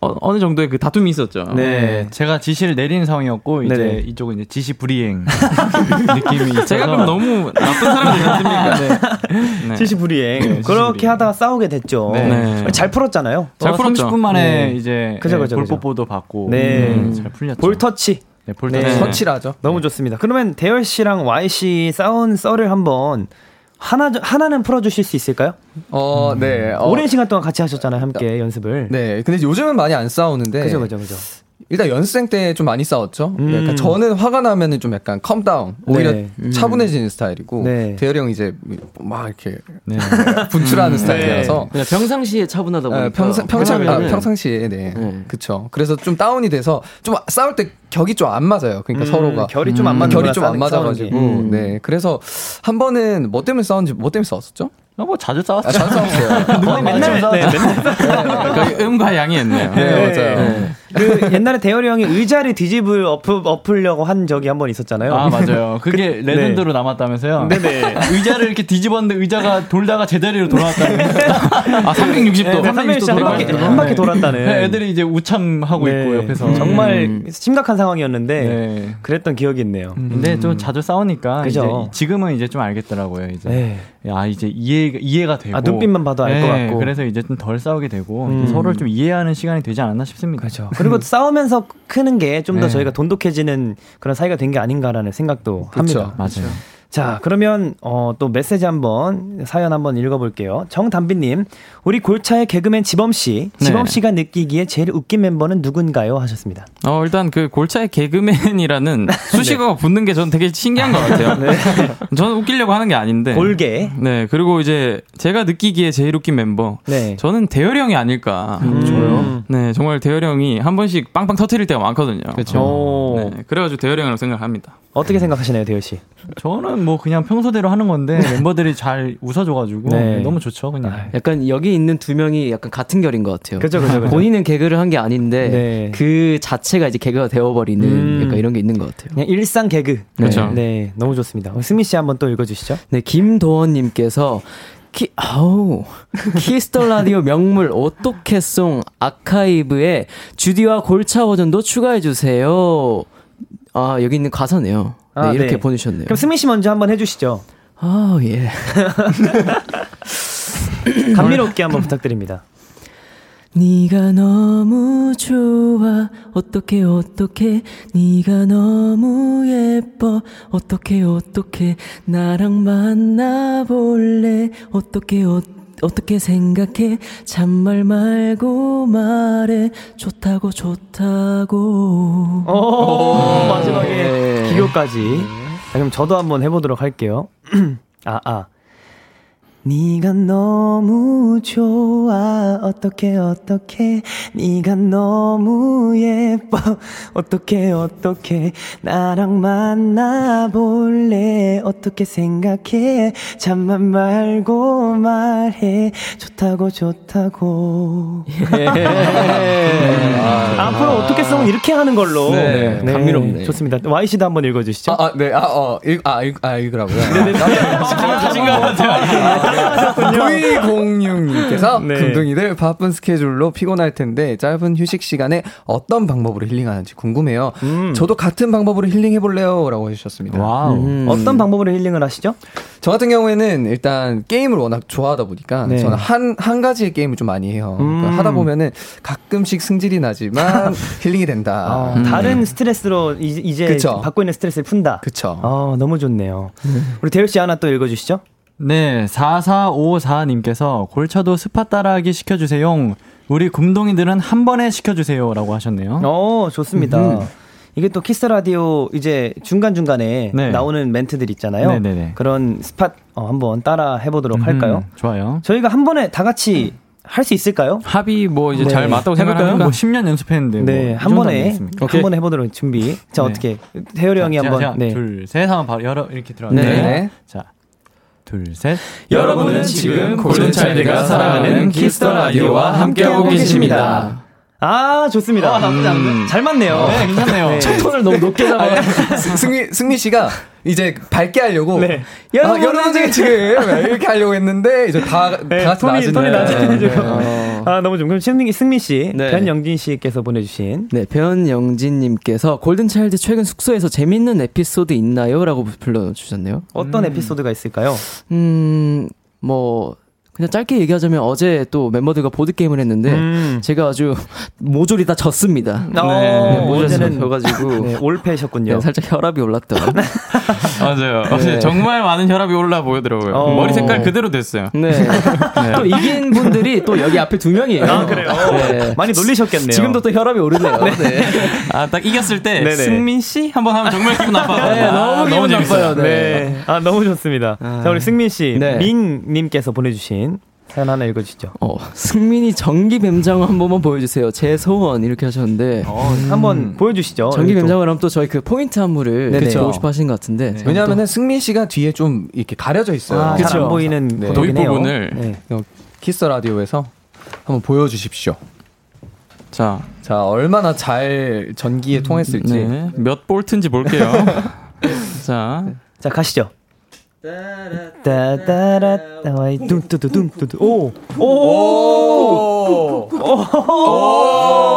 어, 느 정도의 그 다툼이 있었죠. 네. 네. 제가 지시를 내리는 상황이었고 이제 네네. 이쪽은 이제 지시 불이행 느낌이 있어서 제가 그럼 너무 나쁜 사람이 되지 않습니까? 네. 네. 지시 불이행. 네, 그렇게 불이행. 하다가 싸우게 됐죠. 네. 잘 풀었잖아요. 잘 풀었죠. 30분 만에 이제 그죠, 그죠, 볼뽀뽀도 받고 네. 잘 풀렸죠. 볼 터치. 네, 볼 터치. 터치라죠. 너무 좋습니다. 그러면 대열 씨랑 Y 씨 싸운 썰을 한번 하나 하나는 풀어주실 수 있을까요? 어, 네. 어. 오랜 시간 동안 같이 하셨잖아요, 함께 연습을. 네. 근데 요즘은 많이 안 싸우는데. 그죠, 그죠, 그죠. 일단 연습생 때 좀 많이 싸웠죠. 음. 약간 저는 화가 나면은 좀 약간 calm down 오히려 네. 음. 차분해지는 스타일이고 네. 대열이 형 이제 막 이렇게 네. 분출하는 음. 스타일이라서 그냥 평상시에 차분하다 보니까 평상 평상 아, 평상시에 네, 네. 그쵸. 그래서 좀 다운이 돼서 좀 싸울 때 격이 좀 안 맞아요. 그러니까 음, 서로가 결이 좀 안 맞는 결이 좀 안 맞아가지고 음. 네 그래서 한 번은 뭐 때문에 싸웠는지 뭐 때문에 싸웠었죠? 어, 뭐 자주 싸웠어요. 아, 자주 싸웠어요. 어, 맨날 싸웠죠. 네, 맨날. 거의 음과 양이었네요. 네, 네, 맞아요. 네. 그 옛날에 대열이 형이 의자를 뒤집을 엎으, 엎으려고 한 적이 한 번 있었잖아요. 아 맞아요. 그게 그, 레전드로 네. 남았다면서요. 네네. 의자를 이렇게 뒤집었는데 의자가 돌다가 제자리로 돌아왔다는. 아 360도. 네, 360도 한 바퀴, 한 바퀴 돌았다는. 네, 애들이 이제 우참하고 네. 있고 옆에서. 정말 음. 심각한 상황이었는데 네. 그랬던 기억이 있네요. 음. 근데 좀 자주 싸우니까 그죠? 이제 지금은 이제 좀 알겠더라고요. 이제. 네. 야 이제 이해 이해가 되고. 아 눈빛만 봐도 알것 같고. 그래서 이제 좀 덜 싸우게 되고 음. 서로를 좀 이해하는 시간이 되지 않았나 싶습니다. 그렇죠. 그리고 싸우면서 크는 게 좀더 네. 저희가 돈독해지는 그런 사이가 된 게 아닌가라는 생각도 그쵸. 합니다. 맞아요. 자, 그러면 어, 또 메시지 한번 사연 한번 읽어볼게요. 정담비님, 우리 골차의 개그맨 지범 씨, 지범 네. 씨가 느끼기에 제일 웃긴 멤버는 누군가요? 하셨습니다. 어, 일단 그 골차의 개그맨이라는 수식어가 네. 붙는 게 저는 되게 신기한 것 같아요. 네. 저는 웃기려고 하는 게 아닌데. 골개. 네, 그리고 이제 제가 느끼기에 제일 웃긴 멤버, 네. 저는 대열이 형이 아닐까. 음. 저요? 네, 정말 대열이 형이 한 번씩 빵빵 터트릴 때가 많거든요. 그렇죠. 네, 그래가지고 대열이 형이라고 생각합니다. 어떻게 생각하시나요, 대열 씨? 저는 뭐 그냥 평소대로 하는 건데 멤버들이 잘 웃어줘가지고 네. 너무 좋죠, 그냥. 아, 약간 여기 있는 두 명이 약간 같은 결인 것 같아요. 그죠, 그죠. 본인은 개그를 한 게 아닌데 네. 그 자체 가 이제 개그가 되어버리는 음. 약간 이런 게 있는 것 같아요. 그냥 일상 개그. 그렇죠. 네, 너무 좋습니다. 승민 씨 한번 또 읽어주시죠. 네, 김도원님께서 키, 아우, Kiss the Radio 명물 오또케송 아카이브에 주디와 골차 버전도 추가해주세요. 아, 여기 있는 가사네요. 네, 아, 이렇게 네. 보내셨네요. 그럼 승민 씨 먼저 한번 해주시죠. 아, 예. 감미롭게 한번 부탁드립니다. 네가 너무 좋아 어떡해 어떡해 네가 너무 예뻐 어떻게 어떻게 나랑 만나볼래 어떻게 어떻게 어떻게 생각해? 잔말 말고 말해. 좋다고, 좋다고. 오, 마지막에 네. 기교까지. 자, 그럼 저도 한번 해보도록 할게요. 아, 아. 네가 너무 좋아. 어떻게 어떻게? 네가 너무 예뻐. 어떻게 어떻게? 나랑 만나볼래? 어떻게 생각해? 잠만 말고 말해. 좋다고 좋다고. 예. 아, 앞으로 어떻게 쓰면 이렇게 하는 걸로. 네, 네. 감미롭네 좋습니다. Y 씨도 한번 읽어주시죠. 아, 아 네, 아, 어, 읽, 아, 읽, 아, 읽으라고요. 네네. 하신 것 V06님께서 네. 금둥이들 바쁜 스케줄로 피곤할 텐데 짧은 휴식 시간에 어떤 방법으로 힐링하는지 궁금해요. 음. 저도 같은 방법으로 힐링해볼래요. 라고 해주셨습니다. 와우. 음. 어떤 방법으로 힐링을 하시죠? 저 같은 경우에는 일단 게임을 워낙 좋아하다 보니까 네. 저는 한, 한 가지의 게임을 좀 많이 해요. 그러니까 음. 하다 보면은 가끔씩 승질이 나지만 힐링이 된다. 아, 음. 다른 스트레스로 이제 그쵸. 받고 있는 스트레스를 푼다. 그쵸. 아, 너무 좋네요. 우리 대열 씨 하나 또 읽어주시죠. 네, 4454님께서 골차도 spot 따라하기 시켜주세요. 우리 금둥이들은 한 번에 시켜주세요 라고 하셨네요. 어, 좋습니다. 음. 이게 또 키스 라디오 이제 중간 중간에 네. 나오는 멘트들 있잖아요. 네네네. 그런 spot 어, 한번 따라 해보도록 음, 할까요? 좋아요. 저희가 한 번에 다 같이 할 수 있을까요? 합이 뭐 이제 네. 잘 맞다고 생각할까요? 뭐 10년 연습했는데 네, 뭐 한 번에 한 번에 해보도록 준비. 자 네. 어떻게 태열이 형이 한번 네. 둘셋 하면 바로 열어 이렇게 들어가요. 네. 자 둘, 셋. 여러분은 지금 골든차일드가 사랑하는 키스 더 라디오와 함께하고 계십니다. 아, 좋습니다. 아, 나쁘지 않네. 음, 잘 맞네요. 네, 괜찮네요. 네. 톤을 너무 높게 잡아요. 승민, 승민 씨가 이제 밝게 하려고. 네. 여러분, 아, 여러분 지금 이렇게 하려고 했는데, 이제 다, 네, 다 톤이, 낮은 톤이 낮아지고. 네. 어. 아, 너무 좀. 그럼 승민, 승민 씨, 네. 변영진 씨께서 보내주신. 네, 변영진님께서 골든 차일드 최근 숙소에서 재밌는 에피소드 있나요? 라고 불러주셨네요. 어떤 음. 에피소드가 있을까요? 음, 뭐, 그냥 짧게 얘기하자면 어제 또 멤버들과 보드 게임을 했는데 음. 제가 아주 모조리 다 졌습니다. 어, 네, 모조리 져가지고 네, 올패셨군요. 네, 살짝 혈압이 올랐던. 맞아요. 네. 정말 많은 혈압이 올라 보이더라고요. 어. 머리 색깔 그대로 됐어요. 네. 네. 또 이긴 분들이 또 여기 앞에 두 명이에요. 아, 그래요. 네. 많이 놀리셨겠네요. 지금도 또 혈압이 오르네요. 네. 아 딱 이겼을 때 네네. 승민 씨 한번 하면 정말 기분 나빠요. 네, 너무 아, 너무 나빠요. 네. 아 너무 좋습니다. 아. 자 우리 승민 씨, 민 님께서 보내주신 사연 하나 읽어주시죠. 어, 승민이 전기 뱀장어 한 번만 보여주세요. 제 소원 이렇게 하셨는데 어, 한번 음. 보여주시죠. 전기 뱀장어를 하면 또 저희 그 포인트 안무를 보고 싶어 하신 것 같은데 네. 왜냐하면 승민 씨가 뒤에 좀 이렇게 가려져 있어요. 아, 잘안 보이는 네. 이 부분을 네. 키스 라디오에서 한번 보여주십시오. 자, 자 얼마나 잘 전기가 통했을지 네. 몇 볼트인지 볼게요. 자, 자 가시죠. 따따라 따와이 뚱뚜뚜뚱뚜뚜 오! 오! 오!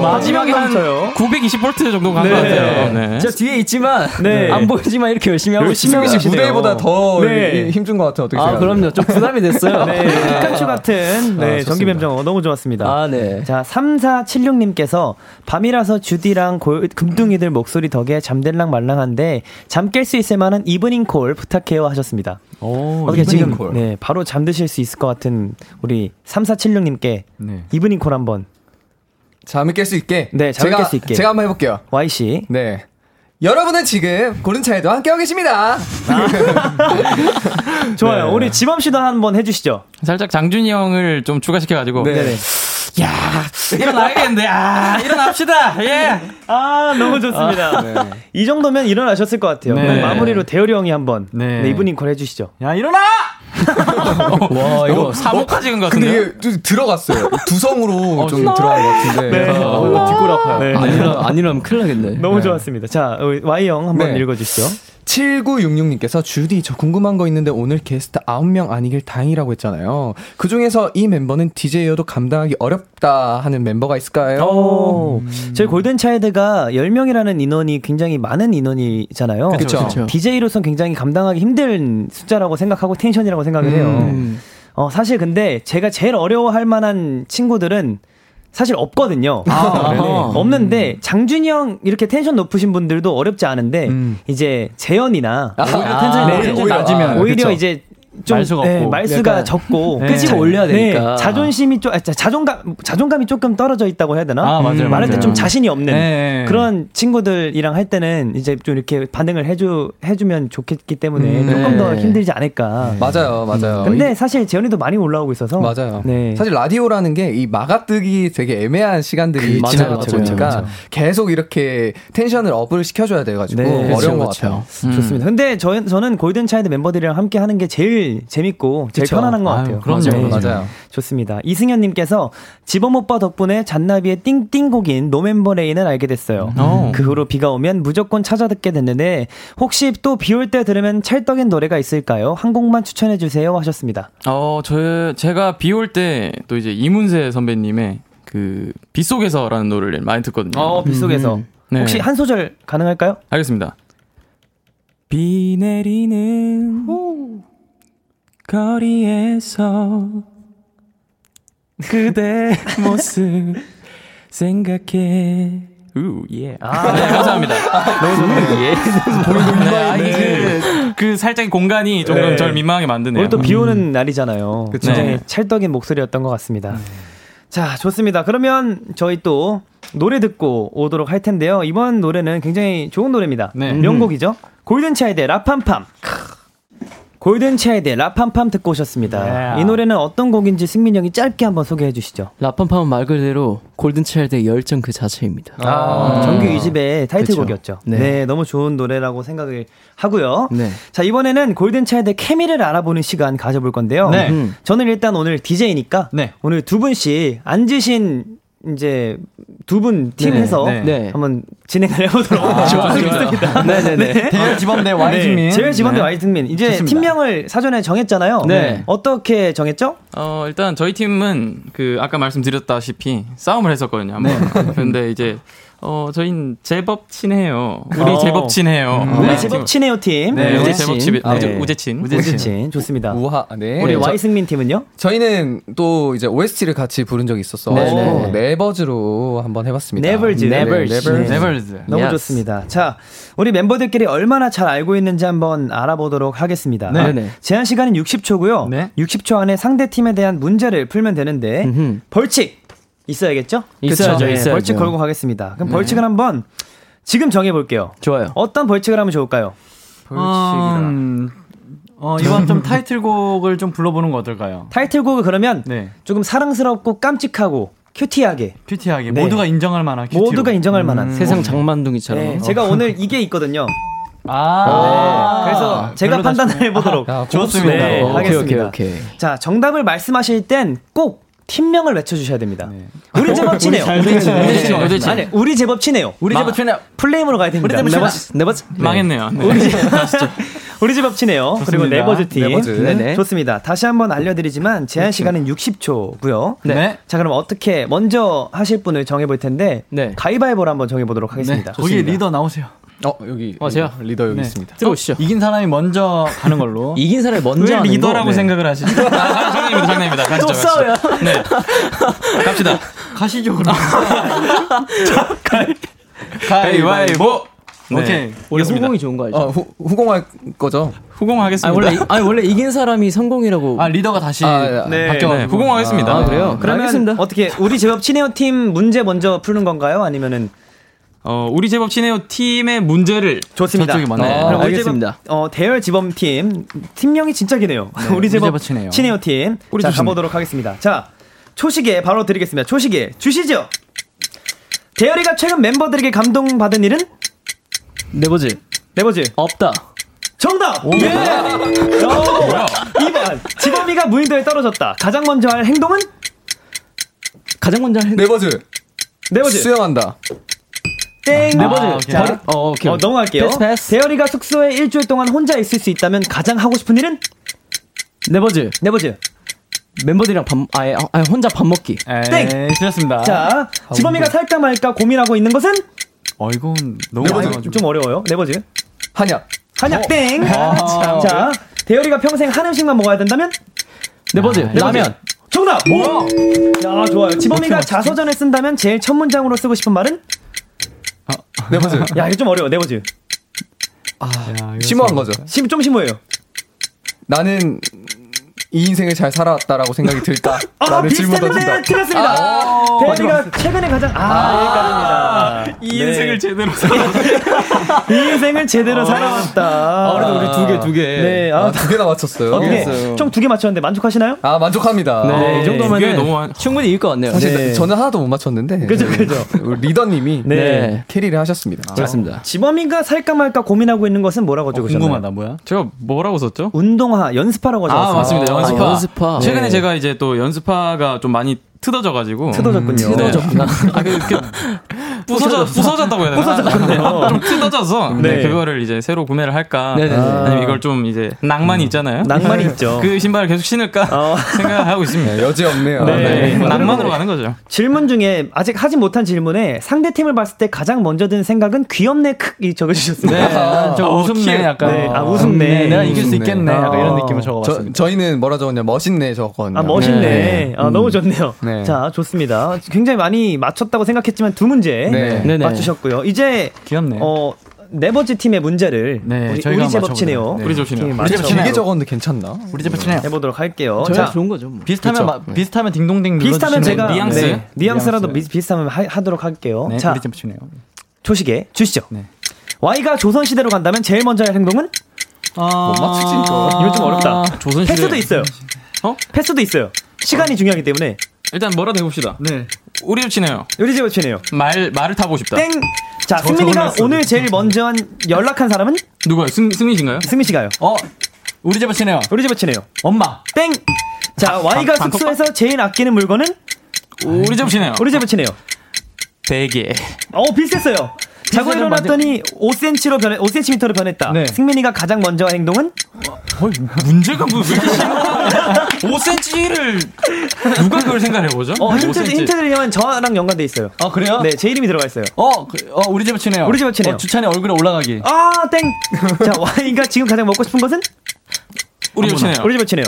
마지막에 한 920볼트 정도 간것 네. 같아요. 네. 저 뒤에 있지만 네. 안 보이지만 이렇게 열심히 하고 열심히 하시네요. 무대보다 더 네. 힘준 것 같아요. 어떻게 아, 그럼요. 좀 부담이 됐어요. 네. 피카츄 같은 네, 아, 전기뱀장어 너무 좋았습니다. 아, 네. 자, 3476님께서 밤이라서 주디랑 골, 금둥이들 목소리 덕에 잠들랑 말랑한데 잠 깰 수 있을 만한 evening call 부탁 해요 하셨습니다. 오, 어떻게 지금 call. 네, 바로 잠드실 수 있을 것 같은 우리 3476님께 네. evening call 한번 잠을 깰 수 있게. 네, 잠을 깰 수 있게. 제가 한번 해볼게요. Y 씨. 네. 여러분은 지금 골든차일드와 함께하고 계십니다. 아. 좋아요. 네. 우리 지범 씨도 한번 해주시죠. 살짝 장준이 형을 좀 추가시켜가지고. 네. 네. 야, 일어나야겠는데, 야, 일어납시다, 예. 아, 너무 좋습니다. 아, 네. 이 정도면 일어나셨을 것 같아요. 네. 마무리로 대열이 형이 한번 네. 네, evening call 해주시죠. 야, 일어나! 와, 이거 어, 3옥까지 간것 같은데. 근데 이게 들어갔어요. 두성으로 어, 좀 들어간 것 같은데. 네. 아, 어, 뒷골 아파요. 네. 아니라, 아니라면 큰일 나겠네. 너무 네. 좋았습니다. 자, Y형 한번 읽어주시죠. 7966님께서 주디 저 궁금한 거 있는데 오늘 게스트 9명 아니길 다행이라고 했잖아요. 그 중에서 이 멤버는 DJ여도 감당하기 어렵다 하는 멤버가 있을까요? 오, 음. 저희 골든 차일드가 10명이라는 인원이 굉장히 많은 인원이잖아요. 그렇죠. DJ로선 굉장히 감당하기 힘든 숫자라고 생각하고 텐션이라고 생각을 해요. 음. 어, 사실 근데 제가 제일 어려워할 만한 친구들은 사실 없거든요. 아, 없는데 장준이 형 이렇게 텐션 높으신 분들도 어렵지 않은데 음. 이제 재현이나 아, 텐션이 아, 낮으면 오히려 그쵸. 이제 좀 말수가, 네, 말수가 적고 네. 끄집어 올려야 되니까 네, 자존심이 좀 아, 자존감 자존감이 조금 떨어져 있다고 해야 되나? 아, 맞아요, 말할 때 좀 자신이 없는 네. 그런 친구들이랑 할 때는 이제 좀 이렇게 반응을 해주 해주면 좋겠기 때문에 음, 조금 더 네. 힘들지 않을까. 맞아요, 맞아요. 근데 사실 재현이도 많이 올라오고 있어서 맞아요. 네. 사실 라디오라는 게 이 마가 뜨기 되게 애매한 시간들이 그, 지나가다 보니까 계속 이렇게 텐션을 up을 시켜줘야 돼가지고 어려운 그렇죠, 것 같아요. 음. 좋습니다. 근데 저, 저는 골든 차일드 멤버들이랑 함께 하는 게 제일 제일 재밌고 제일 그쵸. 편안한 것 같아요. 그럼요. 네. 맞아요. 좋습니다. 이승현님께서 지범 오빠 덕분에 잔나비의 띵띵곡인 November Rain을 알게 됐어요. 어. 그 후로 비가 오면 무조건 찾아 듣게 됐는데 혹시 또 비 올 때 들으면 찰떡인 노래가 있을까요? 한 곡만 추천해 주세요 하셨습니다. 어, 저, 제가 비 올 때 또 이제 이문세 선배님의 그, 빗속에서라는 노래를 많이 듣거든요. 어, 빗속에서. 네. 혹시 한 소절 가능할까요? 알겠습니다. 비 내리는 거리에서 그대 모습 생각해. 우, 예. 아, 네, 감사합니다. 너무 좋네요. 예. 네, 아니, 그, 그 살짝 공간이 조금 네. 절 민망하게 만드네요. 오늘 또 비 오는 날이잖아요. 그쵸. 굉장히 네. 찰떡인 목소리였던 것 같습니다. 자, 좋습니다. 그러면 저희 또 노래 듣고 오도록 할 텐데요. 이번 노래는 굉장히 좋은 노래입니다. 네. 명곡이죠. 골든차일드의 라팜팜. 골든차일드의 라팜팜 듣고 오셨습니다. 네. 이 노래는 어떤 곡인지 승민 형이 짧게 한번 소개해 주시죠. 라팜팜은 말 그대로 골든차일드의 열정 그 자체입니다. 아, 정규 2집의 타이틀곡이었죠. 그쵸. 네. 네. 너무 좋은 노래라고 생각을 하고요. 네. 자, 이번에는 골든차일드 케미를 알아보는 시간 가져볼 건데요. 네. 음. 저는 일단 오늘 DJ니까 네. 오늘 두 분씩 앉으신 이제 두 분 팀에서 네, 네. 한번 진행을 해보도록 하겠습니다. 네네네. 대열 집원대 와이승민. 네, 제일 집원대 네. 와이승민. 이제 좋습니다. 팀명을 사전에 정했잖아요. 네. 어떻게 정했죠? 어, 일단 저희 팀은 그 아까 말씀드렸다시피 싸움을 했었거든요. 한번. 근데 이제 어, 저희는 제법 친해요. 우리 어. 제법 친해요. 우리 네. 제법 친해요 팀. 네, 우리. 제법 친. 아, 우제, 네. 우제친. 우제친 좋습니다. 우하, 네. 우리 저- 와이승민 팀은요? 저희는 또 이제 OST를 같이 부른 적이 있었어. 네, 네. 네버즈로 한번 해 봤습니다. 네버즈. 네버즈. 네버즈. 네버즈. 너무 Yes. 좋습니다. 자, 우리 멤버들끼리 얼마나 잘 알고 있는지 한번 알아보도록 하겠습니다. 네. 네. 제한 시간은 60초고요. 네. 60초 안에 상대 팀에 대한 문제를 풀면 되는데 음흠. 벌칙 있어야겠죠? 있어야죠? 네, 있어야죠. 벌칙 걸고 가겠습니다. 그럼 벌칙을 한번 지금 정해 볼게요. 좋아요. 어떤 벌칙을 하면 좋을까요? 음, 어, 이번 좀 타이틀곡을 좀 불러보는 거 어떨까요? 타이틀곡을 그러면 네. 조금 사랑스럽고 깜찍하고 큐티하게 큐티하게 네. 모두가 인정할 만한 큐티로. 모두가 인정할 만한 세상 장만둥이처럼. 네, 제가 오늘 이게 있거든요. 아. 네, 그래서 제가 판단을 해보도록 야, 좋습니다. 네, 오케이, 하겠습니다. 오케이, 오케이. 자, 정답을 말씀하실 땐 꼭 팀명을 외쳐주셔야 됩니다. 네. 우리 제법 친해요. 우제친. 우제친. 아니, 우리 제법 친해요. 우리 마- 제법 친해요. full name으로 가야 됩니다. 네버즈, 네버즈. 망했네요. 네. 우리, 제- 우리 제법 친해요. 그리고. 네버즈 팀. 네버즈. 네네. 좋습니다. 다시 한번 알려드리지만 제한 시간은 60초고요. 네. 자, 그럼 어떻게 먼저 하실 분을 정해볼 텐데 네. 가위바위보를 한번 정해보도록 네. 하겠습니다. 거기 리더 나오세요. 어, 여기. 어, 제가? 리더 여기 네. 있습니다. 들어오시죠. 이긴 사람이 먼저 가는 걸로. 이긴 사람이 먼저 왜 리더라고 거? 네. 생각을 하시죠? 아, 장난입니다, 장난입니다. 가시죠, 또 싸워요. 가시죠. 네. 갑시다. 가시죠. 그럼. 가위바위보! 네. 오케이. 원래. 후공이 좋은 거 알죠? 어, 후, 후공할 거죠? 후공하겠습니다. 아니, 원래, 아니, 원래 이긴 사람이 성공이라고. 아, 리더가 다시 아, 네. 바뀌어. 네, 후공하겠습니다. 아, 그래요? 그러면 알겠습니다. 어떻게 우리 제법 친해요 팀 문제 먼저 푸는 건가요? 아니면은 어, 우리 제법 친해요 팀의 문제를 좋습니다. 저쪽이. 네, 그럼 우리 알겠습니다. 제법, 어, 대열 지범 팀 팀명이 진짜 기네요. 우리 제법, 제법 친해요. 친해요 팀. 우리 자 좋습니다. 가보도록 하겠습니다. 자 초시계 바로 드리겠습니다. 초시계 주시죠. 대열이가 최근 멤버들에게 감동받은 일은 네버즈. 네버즈 없다. 정답. 예. 어, 2번 지범이가 무인도에 떨어졌다. 가장 먼저 할 행동은 가장 먼저 할 네버즈. 네버즈. 수영한다. 땡. 네버즈. 아, 오케이. 자, 어, 오케이. 어, 넘어갈게요. 패스, 패스. 대열이가 숙소에 일주일 동안 혼자 있을 수 있다면 가장 하고 싶은 일은 네버즈. 네버즈. 멤버들이랑 밥, 아예, 아, 혼자 밥 먹기. 땡. 틀렸습니다. 자, 지범이가 살까 말까 고민하고 있는 것은 어, 이건 너무 아, 어려가지고. 좀 어려워요. 네버즈. 한약. 한약 땡. 아. 자, 대열이가 평생 한 음식만 먹어야 된다면 네버즈. 네버즈. 라면. 정답. 뭐야? 야, 좋아요. 지범이가 자서전을 쓴다면 제일 첫 문장으로 쓰고 싶은 말은? 네버즈. 야, 이거 좀 어려워. 네버즈. 야, 이거 심오한 거죠. 심, 좀 심오해요. 나는 이 인생을 잘 살아왔다라고 생각이 들까라는 아, 질문 던진다. 틀렸습니다. 아, 대현이가 최근에 가장 아, 아 여기까지입니다. 이 인생을 네. 제대로 살아왔다. 이 인생을 제대로 아, 살아왔다. 아, 그래도 우리 두 개, 두 개. 네, 아, 두 개나 맞췄어요. 어떻게 총두 개 맞췄는데 만족하시나요? 아, 만족합니다. 네, 네. 이 정도면 너무 충분히 이길 것 같네요. 사실 네. 저는 하나도 못 맞췄는데. 그죠, 그죠. 리더님이 네. 캐리를 하셨습니다. 아, 그렇습니다. 지범이가 살까 말까 고민하고 있는 것은 뭐라고 적으셨나요? 어, 궁금하다, 뭐야? 제가 뭐라고 썼죠? 운동화, 연습하라고 적었어요. 아, 맞습니다. 연습화. 아, 연습화. 최근에 네. 제가 이제 또 연습화가 좀 많이 트어져가지고 트어졌군요. 음, 트어졌구나. 네. 아, 그, 그, 부서져, 부서졌다고 해야 되나? 부서졌네요. 좀 뜯어져서 네. 네. 그거를 이제 새로 구매를 할까? 네네. 아니면 이걸 좀 이제 낭만이 있잖아요. 낭만이 있죠. 그 신발을 계속 신을까 어. 생각하고 있습니다. 네, 여지 없네요. 네. 네. 낭만으로 가는 거죠. 질문 중에 아직 하지 못한 질문에 상대 팀을 봤을 때 가장 먼저 든 생각은 귀엽네 크이 적어주셨습니다. 네. 아, 저 어, 웃음네 약간. 네. 아 웃음네. 내가 이길 수 있겠네. 약간 이런 느낌을 적어봤습니다. 저, 희는 뭐라 적었냐 멋있네 적었거든요. 아 멋있네. 아, 너무 좋네요. 자 좋습니다. 좋습니다. 굉장히 많이 맞췄다고 생각했지만 두 문제 네. 맞추셨고요. 이제 귀엽네. 어, 네 번째 팀의 문제를 네, 우리, 우리 제법치네요. 네. 우리 제법치네요. 우리 제법 길게 적었는데 괜찮나? 우리 제법치네요. 해보도록 할게요. 자, 좋은 거죠. 뭐. 비슷하면 마, 비슷하면 딩동댕 비슷하면 제가 뉘앙스 네, 뉘앙스라도 네. 비슷하면 하, 도록 할게요. 네, 자, 우리 제법치네요. 초식에 주시죠. 네. Y가 조선 시대로 간다면 제일 먼저 할 행동은? 아... 못 맞추지 이거. 이거 좀 어렵다. 조선 시대. 패스도 있어요. 어? 패스도 있어요. 시간이 어. 중요하기 때문에. 일단 뭐라도 해봅시다. 네. 우리 집 치네요. 우리 집 치네요. 말 말을 타고 싶다. 땡. 자, 승민이가 오늘 제일 먼저 한 연락한 사람은 누가요? 승 승민 씨인가요? 승민 씨가요. 어. 우리 집 치네요. 우리 집 치네요. 엄마. 땡. 자, Y가 반, 숙소에서 반, 제일 아끼는 물건은 우리 집 치네요. 우리 집 치네요. 베개. 어, 비슷했어요. 자고 일어났더니 5cm로 변해 5cm로 변했다. 네. 승민이가 가장 먼저 한 행동은? 어, 문제가 무슨 5cm를 누가 그걸 생각해 보죠? 어, 힌트 힌트를 저랑 연관돼 있어요. 아 그래요? 네, 제 이름이 들어가 있어요. 어, 그, 어 우리 집에 치네요. 우리 집에 치네요. 어, 주찬이 얼굴에 올라가기. 아 땡. 자 Y가 지금 가장 먹고 싶은 것은? 우리 집에 치네요. 우리 집에 치네요.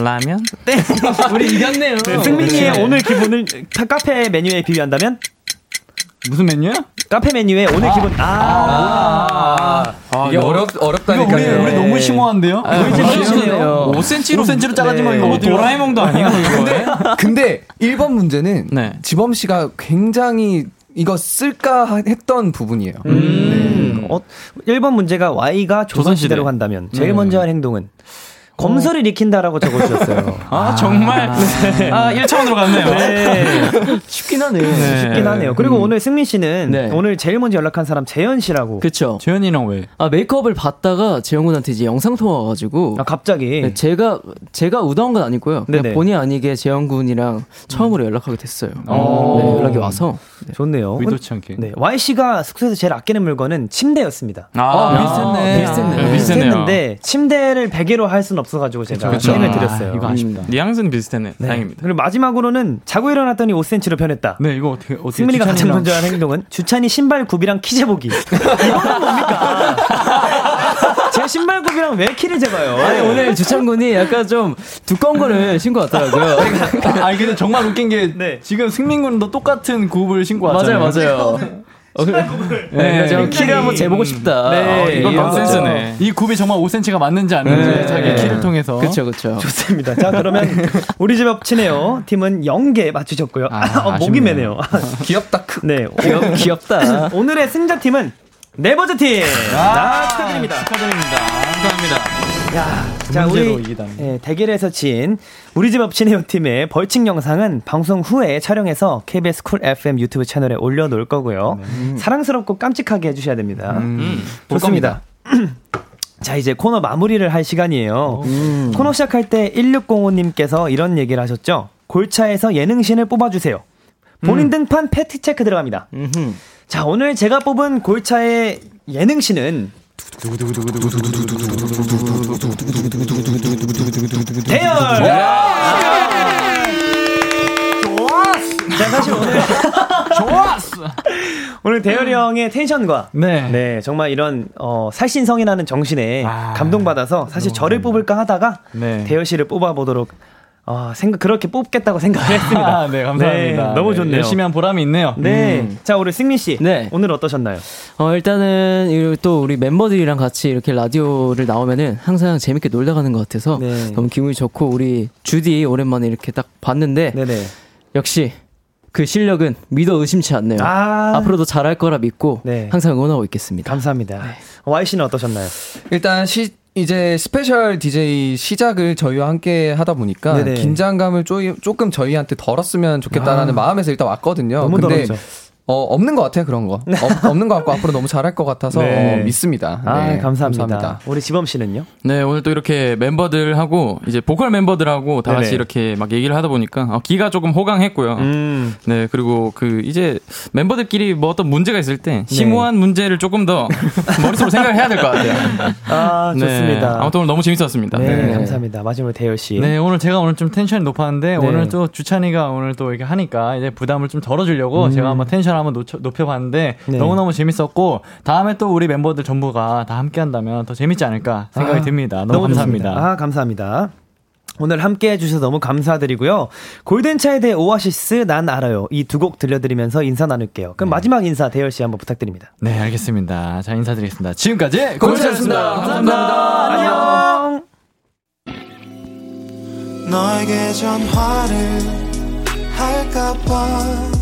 라면? 땡. 우리 이겼네요. 네, 승민이의 네. 오늘 기분을 카페 메뉴에 비유한다면? 무슨 메뉴야? 카페 메뉴에 오늘 아. 기분 아, 아, 아 이게 어렵 어렵다니까요. 우리, 우리 너무 심오한데요? 아, 우리 집 심오해요. 5cm로 5cm로 작아지면 네. 이거 도라에몽도 아니에요. 근데 근데 1번 문제는 네. 지범 씨가 굉장히 이거 쓸까 했던 부분이에요. 음. 네. 어, 1번 문제가 Y가 조선시대로 간다면 제일 네. 먼저 할 행동은 검설을 익힌다라고 적어주셨어요. 아, 정말? 네. 아, 1차원으로 갔네요. 네. 쉽긴 하네요. 네. 쉽긴 하네요. 그리고 음. 오늘 승민 씨는 네. 오늘 제일 먼저 연락한 사람 재현 씨라고. 그쵸. 재현이랑 왜? 아, 메이크업을 받다가 재현 군한테 이제 영상 통화 와가지고. 아, 갑자기? 네, 제가, 제가 우다운 건 아니고요. 그냥 본의 아니게 재현 군이랑 처음으로 연락하게 됐어요. 어. 네, 연락이 와서. 네. 좋네요. 의도치 않게. 네. Y씨가 숙소에서 제일 아끼는 물건은 침대였습니다. 아, 아 비슷했네. 비슷했네. 네, 비슷했는데 침대를 베개로 할 수는 없 어가지고 제가 힘을 드렸어요. 아, 이거 아쉽다. 음. 뉘앙스는 비슷했네. 네. 다행입니다. 그리고 마지막으로는 자고 일어났더니 5cm로 변했다. 네, 이거 어떻게 어떻게 승민이가 가장 먼저 한 행동은 주찬이 신발 굽이랑 키 재보기. 이거는 뭡니까? 제 신발 굽이랑 왜 키를 재봐요? 아니, 오늘 주찬 군이 약간 좀 두꺼운 거를 신고 왔더라고요. 아니 근데 정말 웃긴 게 네. 지금 승민 군도 똑같은 굽을 신고 왔잖아요. 맞아요, 맞아요. 어, 그래. 네, 네 키를 한번 재보고 싶다. 네, 어, 이건 넌센스네. 이 굽이 정말 5cm가 맞는지 아닌지 네. 자기 키를 통해서. 그렇죠, 그렇죠. 좋습니다. 자, 그러면 우리 집 엎치네요. 팀은 0개 맞추셨고요. 아, 어, 목이 매네요. 귀엽다. 네, 귀엽, 귀엽다. 오늘의 승자 팀은 네버즈 팀. 아, 축하드립니다. 축하드립니다. 축하합니다. 야, 자 우리 예, 대결에서 진 우리 집 업치네요 팀의 벌칙 영상은 방송 후에 촬영해서 KBS 쿨 FM 유튜브 채널에 올려놓을 거고요. 음. 사랑스럽고 깜찍하게 해주셔야 됩니다. 음. 좋습니다. 자, 이제 코너 마무리를 할 시간이에요. 음. 코너 시작할 때 1605님께서 이런 얘기를 하셨죠. 골차에서 예능신을 뽑아주세요. 본인 음. 등판 팩트 체크 들어갑니다. 음흠. 자, 오늘 제가 뽑은 골차의 예능신은 대열! 좋았어! 자, 사실 오늘. 좋았어! 오늘 대열이 형의 텐션과. 네. 네, 정말 이런, 어, 살신성이라는 정신에 아, 감동받아서 사실 저를 뽑을까 하다가. 네. 대열 씨를 뽑아보도록 아, 생각, 그렇게 뽑겠다고 생각을 했습니다. 아, 네, 감사합니다. 네, 너무 네, 좋네요. 열심히 한 보람이 있네요. 네. 음. 자, 우리 승민 씨. 네. 오늘 어떠셨나요? 어, 일단은 또 우리 멤버들이랑 같이 이렇게 라디오를 나오면은 항상 재밌게 놀다 가는 것 같아서 네. 너무 기분이 좋고 우리 주디 오랜만에 이렇게 딱 봤는데 네네. 역시 그 실력은 믿어 의심치 않네요. 아. 앞으로도 잘할 거라 믿고 네. 항상 응원하고 있겠습니다. 감사합니다. Y 씨는 어떠셨나요? 일단 시 이제 스페셜 DJ 시작을 저희와 함께 하다 보니까 네네. 긴장감을 쪼, 조금 저희한테 덜었으면 좋겠다라는 아. 마음에서 일단 왔거든요. 근데 덜었죠. 어, 없는 것 같아요 그런 거. 어, 없는 것 같고 앞으로 너무 잘할 것 같아서 네. 어, 믿습니다. 아, 네, 감사합니다. 우리 지범 씨는요? 네, 오늘 또 이렇게 멤버들하고 이제 보컬 멤버들하고 다 같이 네네. 이렇게 막 얘기를 하다 보니까 어, 귀가 조금 호강했고요. 음. 네, 그리고 그 이제 멤버들끼리 뭐 어떤 문제가 있을 때 심오한 문제를 조금 더 머릿속으로 생각을 해야 될 것 같아요. 아, 네, 좋습니다. 아무튼 오늘 너무 재밌었습니다. 네, 감사합니다. 마지막으로 대열 씨. 네, 오늘 제가 오늘 좀 텐션이 높았는데 네. 오늘 또 주찬이가 오늘 또 이렇게 하니까 이제 부담을 좀 덜어주려고 음. 제가 한번 텐션 한번 높여, 높여봤는데 네. 너무너무 재밌었고 다음에 또 우리 멤버들 전부가 다 함께한다면 더 재밌지 않을까 생각이 아, 듭니다. 너무, 감사합니다. 좋습니다. 아, 감사합니다. 오늘 함께 해주셔서 너무 감사드리고요. 골든차일드의 오아시스, 난 알아요. 이 두 곡 들려드리면서 인사 나눌게요. 그럼 마지막 인사 대열 씨 한번 부탁드립니다. 네, 알겠습니다. 자, 인사드리겠습니다. 지금까지 골든차일드였습니다. 감사합니다. 안녕! 너에게 전화를 할까봐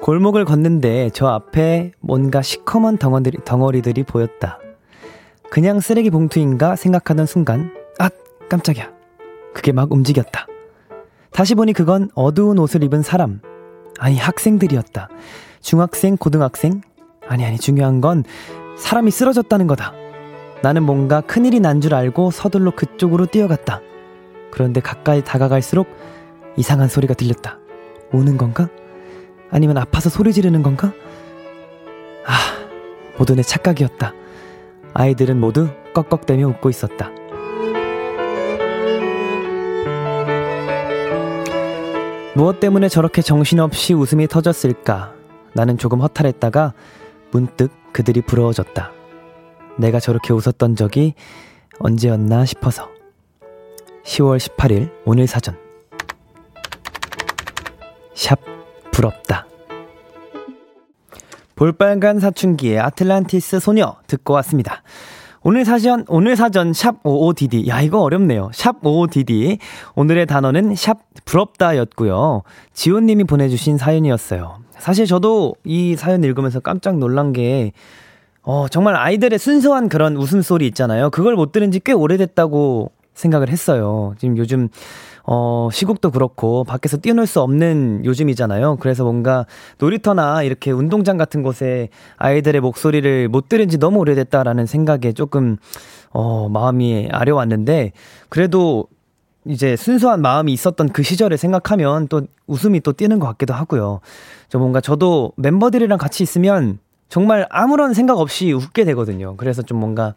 골목을 걷는데 저 앞에 뭔가 시커먼 덩어리들이, 덩어리들이 보였다. 그냥 쓰레기 봉투인가 생각하던 순간 아 깜짝이야. 그게 막 움직였다. 다시 보니 그건 어두운 옷을 입은 사람. 아니 학생들이었다. 중학생, 고등학생? 아니 아니 중요한 건 사람이 쓰러졌다는 거다. 나는 뭔가 큰일이 난 줄 알고 서둘러 그쪽으로 뛰어갔다. 그런데 가까이 다가갈수록 이상한 소리가 들렸다. 우는 건가? 아니면 아파서 소리 지르는 건가? 아, 모두 내 착각이었다. 아이들은 모두 꺽꺽대며 웃고 있었다. 무엇 때문에 저렇게 정신없이 웃음이 터졌을까? 나는 조금 허탈했다가 문득 그들이 부러워졌다. 내가 저렇게 웃었던 적이 언제였나 싶어서. 10월 18일 오늘 사전. 샵 부럽다. 볼빨간 사춘기의 아틀란티스 소녀 듣고 왔습니다. 오늘 사전, 오늘 사전 샵 55DD. 야, 이거 어렵네요. 샵 55DD. 오늘의 단어는 샵 부럽다 였고요. 지호님이 보내주신 사연이었어요. 사실 저도 이 사연 읽으면서 깜짝 놀란 게, 어, 정말 아이들의 순수한 그런 웃음소리 있잖아요. 그걸 못 들은 지 꽤 오래됐다고 생각을 했어요. 지금 요즘, 어, 시국도 그렇고, 밖에서 뛰어놀 수 없는 요즘이잖아요. 그래서 뭔가 놀이터나 이렇게 운동장 같은 곳에 아이들의 목소리를 못 들은 지 너무 오래됐다라는 생각에 조금, 어, 마음이 아려왔는데, 그래도 이제 순수한 마음이 있었던 그 시절을 생각하면 또 웃음이 또 뛰는 것 같기도 하고요. 저 뭔가 저도 멤버들이랑 같이 있으면 정말 아무런 생각 없이 웃게 되거든요. 그래서 좀 뭔가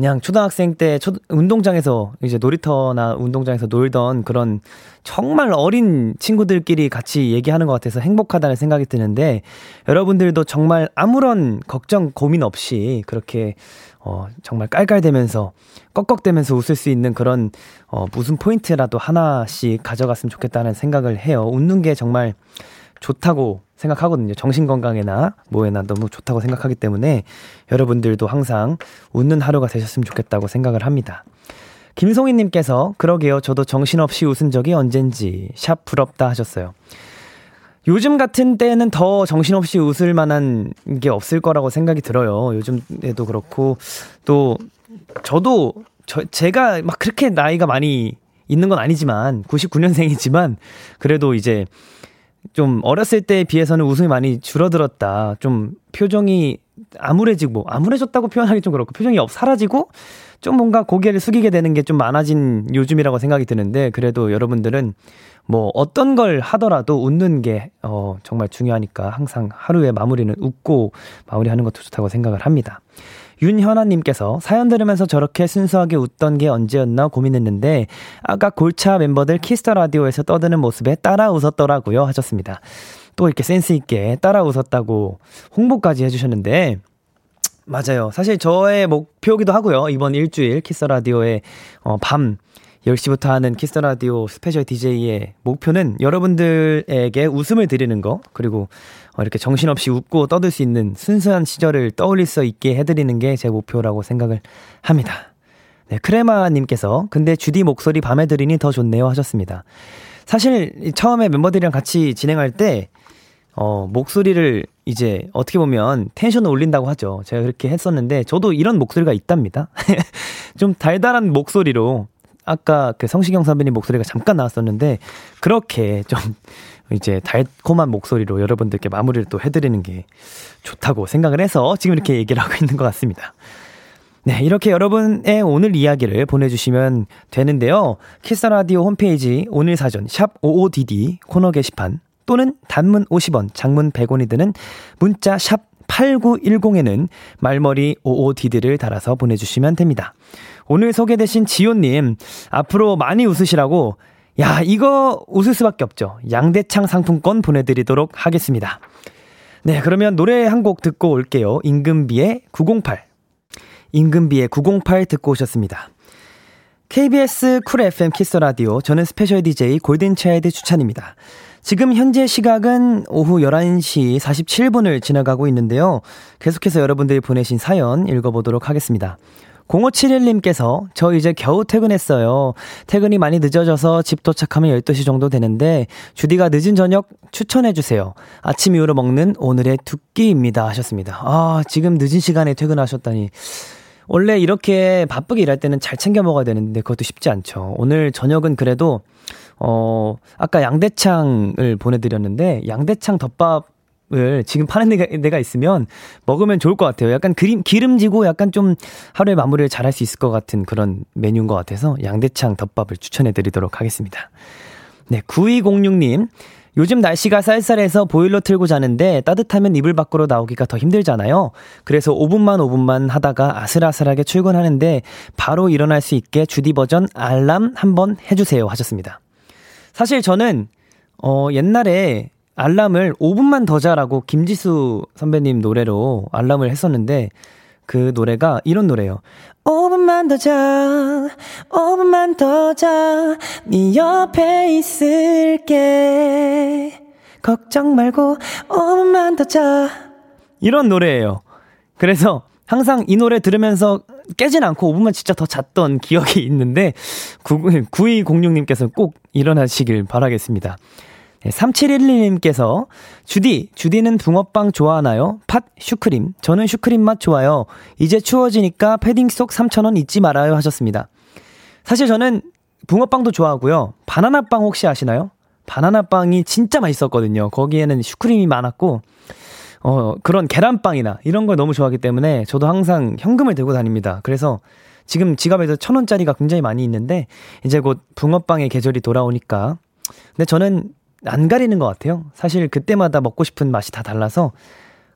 그냥 초등학생 때 초, 운동장에서 이제 놀이터나 운동장에서 놀던 그런 정말 어린 친구들끼리 같이 얘기하는 것 같아서 행복하다는 생각이 드는데 여러분들도 정말 아무런 걱정 고민 없이 그렇게 어 정말 깔깔대면서 꺽꺽대면서 웃을 수 있는 그런 어 무슨 포인트라도 하나씩 가져갔으면 좋겠다는 생각을 해요. 웃는 게 정말 좋다고 생각하거든요. 정신 건강에나 뭐에나 너무 좋다고 생각하기 때문에 여러분들도 항상 웃는 하루가 되셨으면 좋겠다고 생각을 합니다. 김송희님께서 그러게요. 저도 정신없이 웃은 적이 언젠지 샵 부럽다 하셨어요. 요즘 같은 때는 더 정신없이 웃을 만한 게 없을 거라고 생각이 들어요. 요즘에도 그렇고 또 저도 저 제가 막 그렇게 나이가 많이 있는 건 아니지만 99년생이지만 그래도 이제 좀 어렸을 때에 비해서는 웃음이 많이 줄어들었다. 좀 표정이 암울해지고, 암울해졌다고 표현하기 좀 그렇고, 표정이 없, 사라지고, 좀 뭔가 고개를 숙이게 되는 게 좀 많아진 요즘이라고 생각이 드는데, 그래도 여러분들은 뭐 어떤 걸 하더라도 웃는 게, 어, 정말 중요하니까 항상 하루의 마무리는 웃고 마무리하는 것도 좋다고 생각을 합니다. 윤현아님께서 사연 들으면서 저렇게 순수하게 웃던 게 언제였나 고민했는데 아까 골차 멤버들 키스 더 라디오에서 떠드는 모습에 따라 웃었더라고요 하셨습니다. 또 이렇게 센스 있게 따라 웃었다고 홍보까지 해주셨는데 맞아요. 사실 저의 목표기도 하고요. 이번 일주일 키스 라디오의 어, 밤 10시부터 하는 키스 라디오 스페셜 DJ의 목표는 여러분들에게 웃음을 드리는 거 그리고 어, 이렇게 정신없이 웃고 떠들 수 있는 순수한 시절을 떠올릴 수 있게 해드리는 게 제 목표라고 생각을 합니다. 네, 크레마님께서 근데 주디 목소리 밤에 들으니 더 좋네요 하셨습니다. 사실 처음에 멤버들이랑 같이 진행할 때 어, 목소리를 이제 어떻게 보면 텐션을 올린다고 하죠. 제가 그렇게 했었는데 저도 이런 목소리가 있답니다. 좀 달달한 목소리로 아까 그 성시경 선배님 목소리가 잠깐 나왔었는데 그렇게 좀 이제 달콤한 목소리로 여러분들께 마무리를 또 해드리는 게 좋다고 생각을 해서 지금 이렇게 얘기를 하고 있는 것 같습니다. 네, 이렇게 여러분의 오늘 이야기를 보내주시면 되는데요. 키스라디오 홈페이지 오늘 사전 샵 55DD 코너 게시판 또는 단문 50원, 장문 100원이 드는 문자 샵 8910에는 말머리 55DD를 달아서 보내주시면 됩니다. 오늘 소개되신 지호님, 앞으로 많이 웃으시라고 야, 이거 웃을 수밖에 없죠. 양대창 상품권 보내드리도록 하겠습니다. 네, 그러면 노래 한 곡 듣고 올게요. 임금비의 908. 임금비의 908 듣고 오셨습니다. KBS 쿨 FM 키스 라디오. 저는 스페셜 DJ 골든차일드 주찬입니다. 지금 현재 시각은 오후 11시 47분을 지나가고 있는데요. 계속해서 여러분들이 보내신 사연 읽어보도록 하겠습니다. 0571님께서 저 이제 겨우 퇴근했어요. 퇴근이 많이 늦어져서 집 도착하면 12시 정도 되는데 주디가 늦은 저녁 추천해 주세요. 아침 이후로 먹는 오늘의 두 끼입니다 하셨습니다. 아, 지금 늦은 시간에 퇴근하셨다니. 원래 이렇게 바쁘게 일할 때는 잘 챙겨 먹어야 되는데 그것도 쉽지 않죠. 오늘 저녁은 그래도 어, 아까 양대창을 보내 드렸는데, 양대창 덮밥 을 지금 파는 데가, 데가 있으면 먹으면 좋을 것 같아요. 약간 그림, 기름지고 약간 좀 하루의 마무리를 잘할 수 있을 것 같은 그런 메뉴인 것 같아서 양대창 덮밥을 추천해 드리도록 하겠습니다. 네, 9206님. 요즘 날씨가 쌀쌀해서 보일러 틀고 자는데 따뜻하면 이불 밖으로 나오기가 더 힘들잖아요. 그래서 5분만 5분만 하다가 아슬아슬하게 출근하는데 바로 일어날 수 있게 주디 버전 알람 한번 해주세요 하셨습니다. 사실 저는 어 옛날에 알람을 5분만 더 자라고 김지수 선배님 노래로 알람을 했었는데 그 노래가 이런 노래예요. 5분만 더 자, 5분만 더 자, 네 옆에 있을게. 걱정 말고 5분만 더 자. 이런 노래예요. 그래서 항상 이 노래 들으면서 깨진 않고 5분만 진짜 더 잤던 기억이 있는데 9206님께서 꼭 일어나시길 바라겠습니다. 3712님께서 주디, 주디는 붕어빵 좋아하나요? 팥, 슈크림. 저는 슈크림 맛 좋아요. 이제 추워지니까 패딩 속 3,000원 잊지 말아요 하셨습니다. 사실 저는 붕어빵도 좋아하고요. 바나나빵 혹시 아시나요? 바나나빵이 진짜 맛있었거든요. 거기에는 슈크림이 많았고 어, 그런 계란빵이나 이런 걸 너무 좋아하기 때문에 저도 항상 현금을 들고 다닙니다. 그래서 지금 지갑에서 천 원짜리가 굉장히 많이 있는데 이제 곧 붕어빵의 계절이 돌아오니까 근데 저는 안 가리는 것 같아요. 사실 그때마다 먹고 싶은 맛이 다 달라서.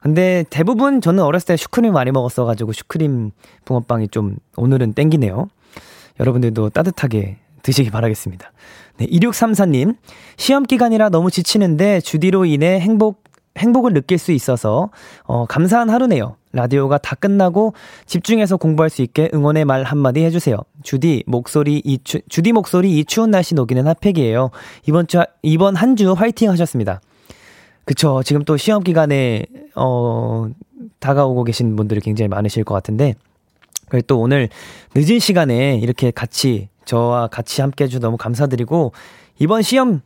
근데 대부분 저는 어렸을 때 슈크림 많이 먹었어가지고 슈크림 붕어빵이 좀 오늘은 땡기네요. 여러분들도 따뜻하게 드시기 바라겠습니다. 네, 2634님. 시험 기간이라 너무 지치는데 주디로 인해 행복, 행복을 느낄 수 있어서, 어, 감사한 하루네요. 라디오가 다 끝나고 집중해서 공부할 수 있게 응원의 말 한마디 해주세요. 주디 목소리 이 추, 주디 목소리 이 추운 날씨 녹이는 핫팩이에요. 이번 주 이번 한 주 화이팅 하셨습니다. 그쵸. 지금 또 시험 기간에 어 다가오고 계신 분들이 굉장히 많으실 것 같은데 그리고 또 오늘 늦은 시간에 이렇게 같이 저와 같이 함께 해주셔서 너무 감사드리고 이번 시험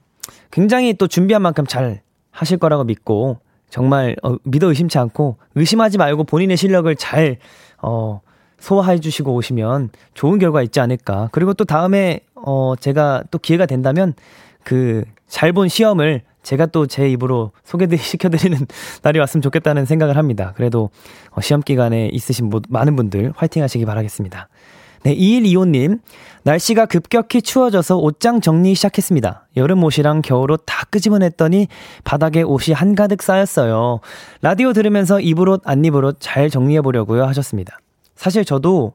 굉장히 또 준비한 만큼 잘 하실 거라고 믿고 정말 어, 믿어 의심치 않고 의심하지 말고 본인의 실력을 잘 어, 소화해 주시고 오시면 좋은 결과 있지 않을까. 그리고 또 다음에 어 제가 또 기회가 된다면 그 잘 본 시험을 제가 또 제 입으로 소개시켜드리는 날이 왔으면 좋겠다는 생각을 합니다. 그래도 어, 시험 기간에 있으신 많은 분들 화이팅 하시기 바라겠습니다. 네, 2125님. 날씨가 급격히 추워져서 옷장 정리 시작했습니다. 여름 옷이랑 겨울옷 다 끄집어냈더니 바닥에 옷이 한가득 쌓였어요. 라디오 들으면서 입을 옷, 안 입을 옷 잘 정리해보려고요 하셨습니다. 사실 저도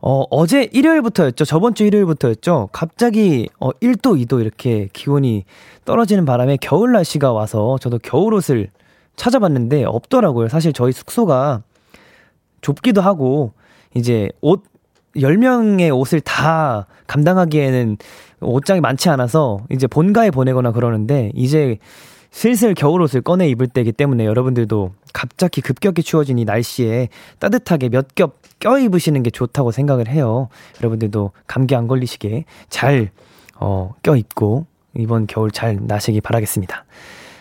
어, 어제 일요일부터였죠. 저번 주 일요일부터였죠. 갑자기 어, 1도, 2도 이렇게 기온이 떨어지는 바람에 겨울 날씨가 와서 저도 겨울 옷을 찾아봤는데 없더라고요. 사실 저희 숙소가 좁기도 하고 이제 옷 10명의 옷을 다 감당하기에는 옷장이 많지 않아서 이제 본가에 보내거나 그러는데 이제 슬슬 겨울 옷을 꺼내 입을 때이기 때문에 여러분들도 갑자기 급격히 추워진 이 날씨에 따뜻하게 몇 겹 껴 입으시는 게 좋다고 생각을 해요. 여러분들도 감기 안 걸리시게 잘, 어, 껴입고 이번 겨울 잘 나시기 바라겠습니다.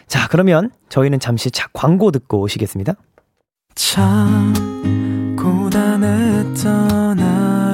자, 그러면 저희는 잠시 자, 광고 듣고 오시겠습니다. 참, 고단했던 하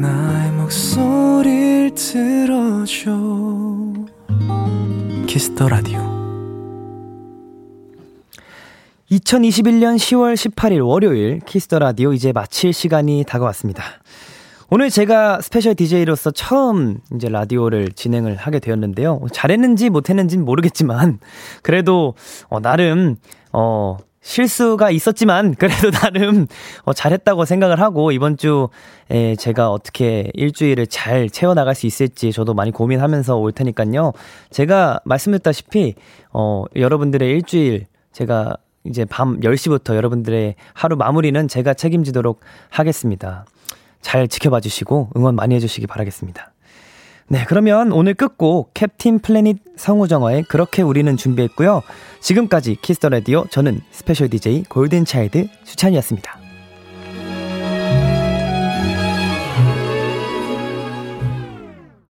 나의 목소리를 들어줘 키스 더 라디오 2021년 10월 18일 월요일 키스 더 라디오 이제 마칠 시간이 다가왔습니다. 오늘 제가 스페셜 DJ로서 처음 이제 라디오를 진행을 하게 되었는데요. 잘했는지 못했는지는 모르겠지만, 그래도, 어, 나름, 어, 실수가 있었지만, 그래도 나름, 어, 잘했다고 생각을 하고, 이번 주에 제가 어떻게 일주일을 잘 채워 나갈 수 있을지 저도 많이 고민하면서 올 테니까요. 제가 말씀드렸다시피, 어, 여러분들의 일주일, 제가 이제 밤 10시부터 여러분들의 하루 마무리는 제가 책임지도록 하겠습니다. 잘 지켜봐 주시고 응원 많이 해 주시기 바라겠습니다. 네, 그러면 오늘 끝곡 캡틴 플래닛 선우정아의 그렇게 우리는 준비했고요. 지금까지 키스 더 라디오 저는 스페셜 DJ 골든 차일드 주찬이었습니다.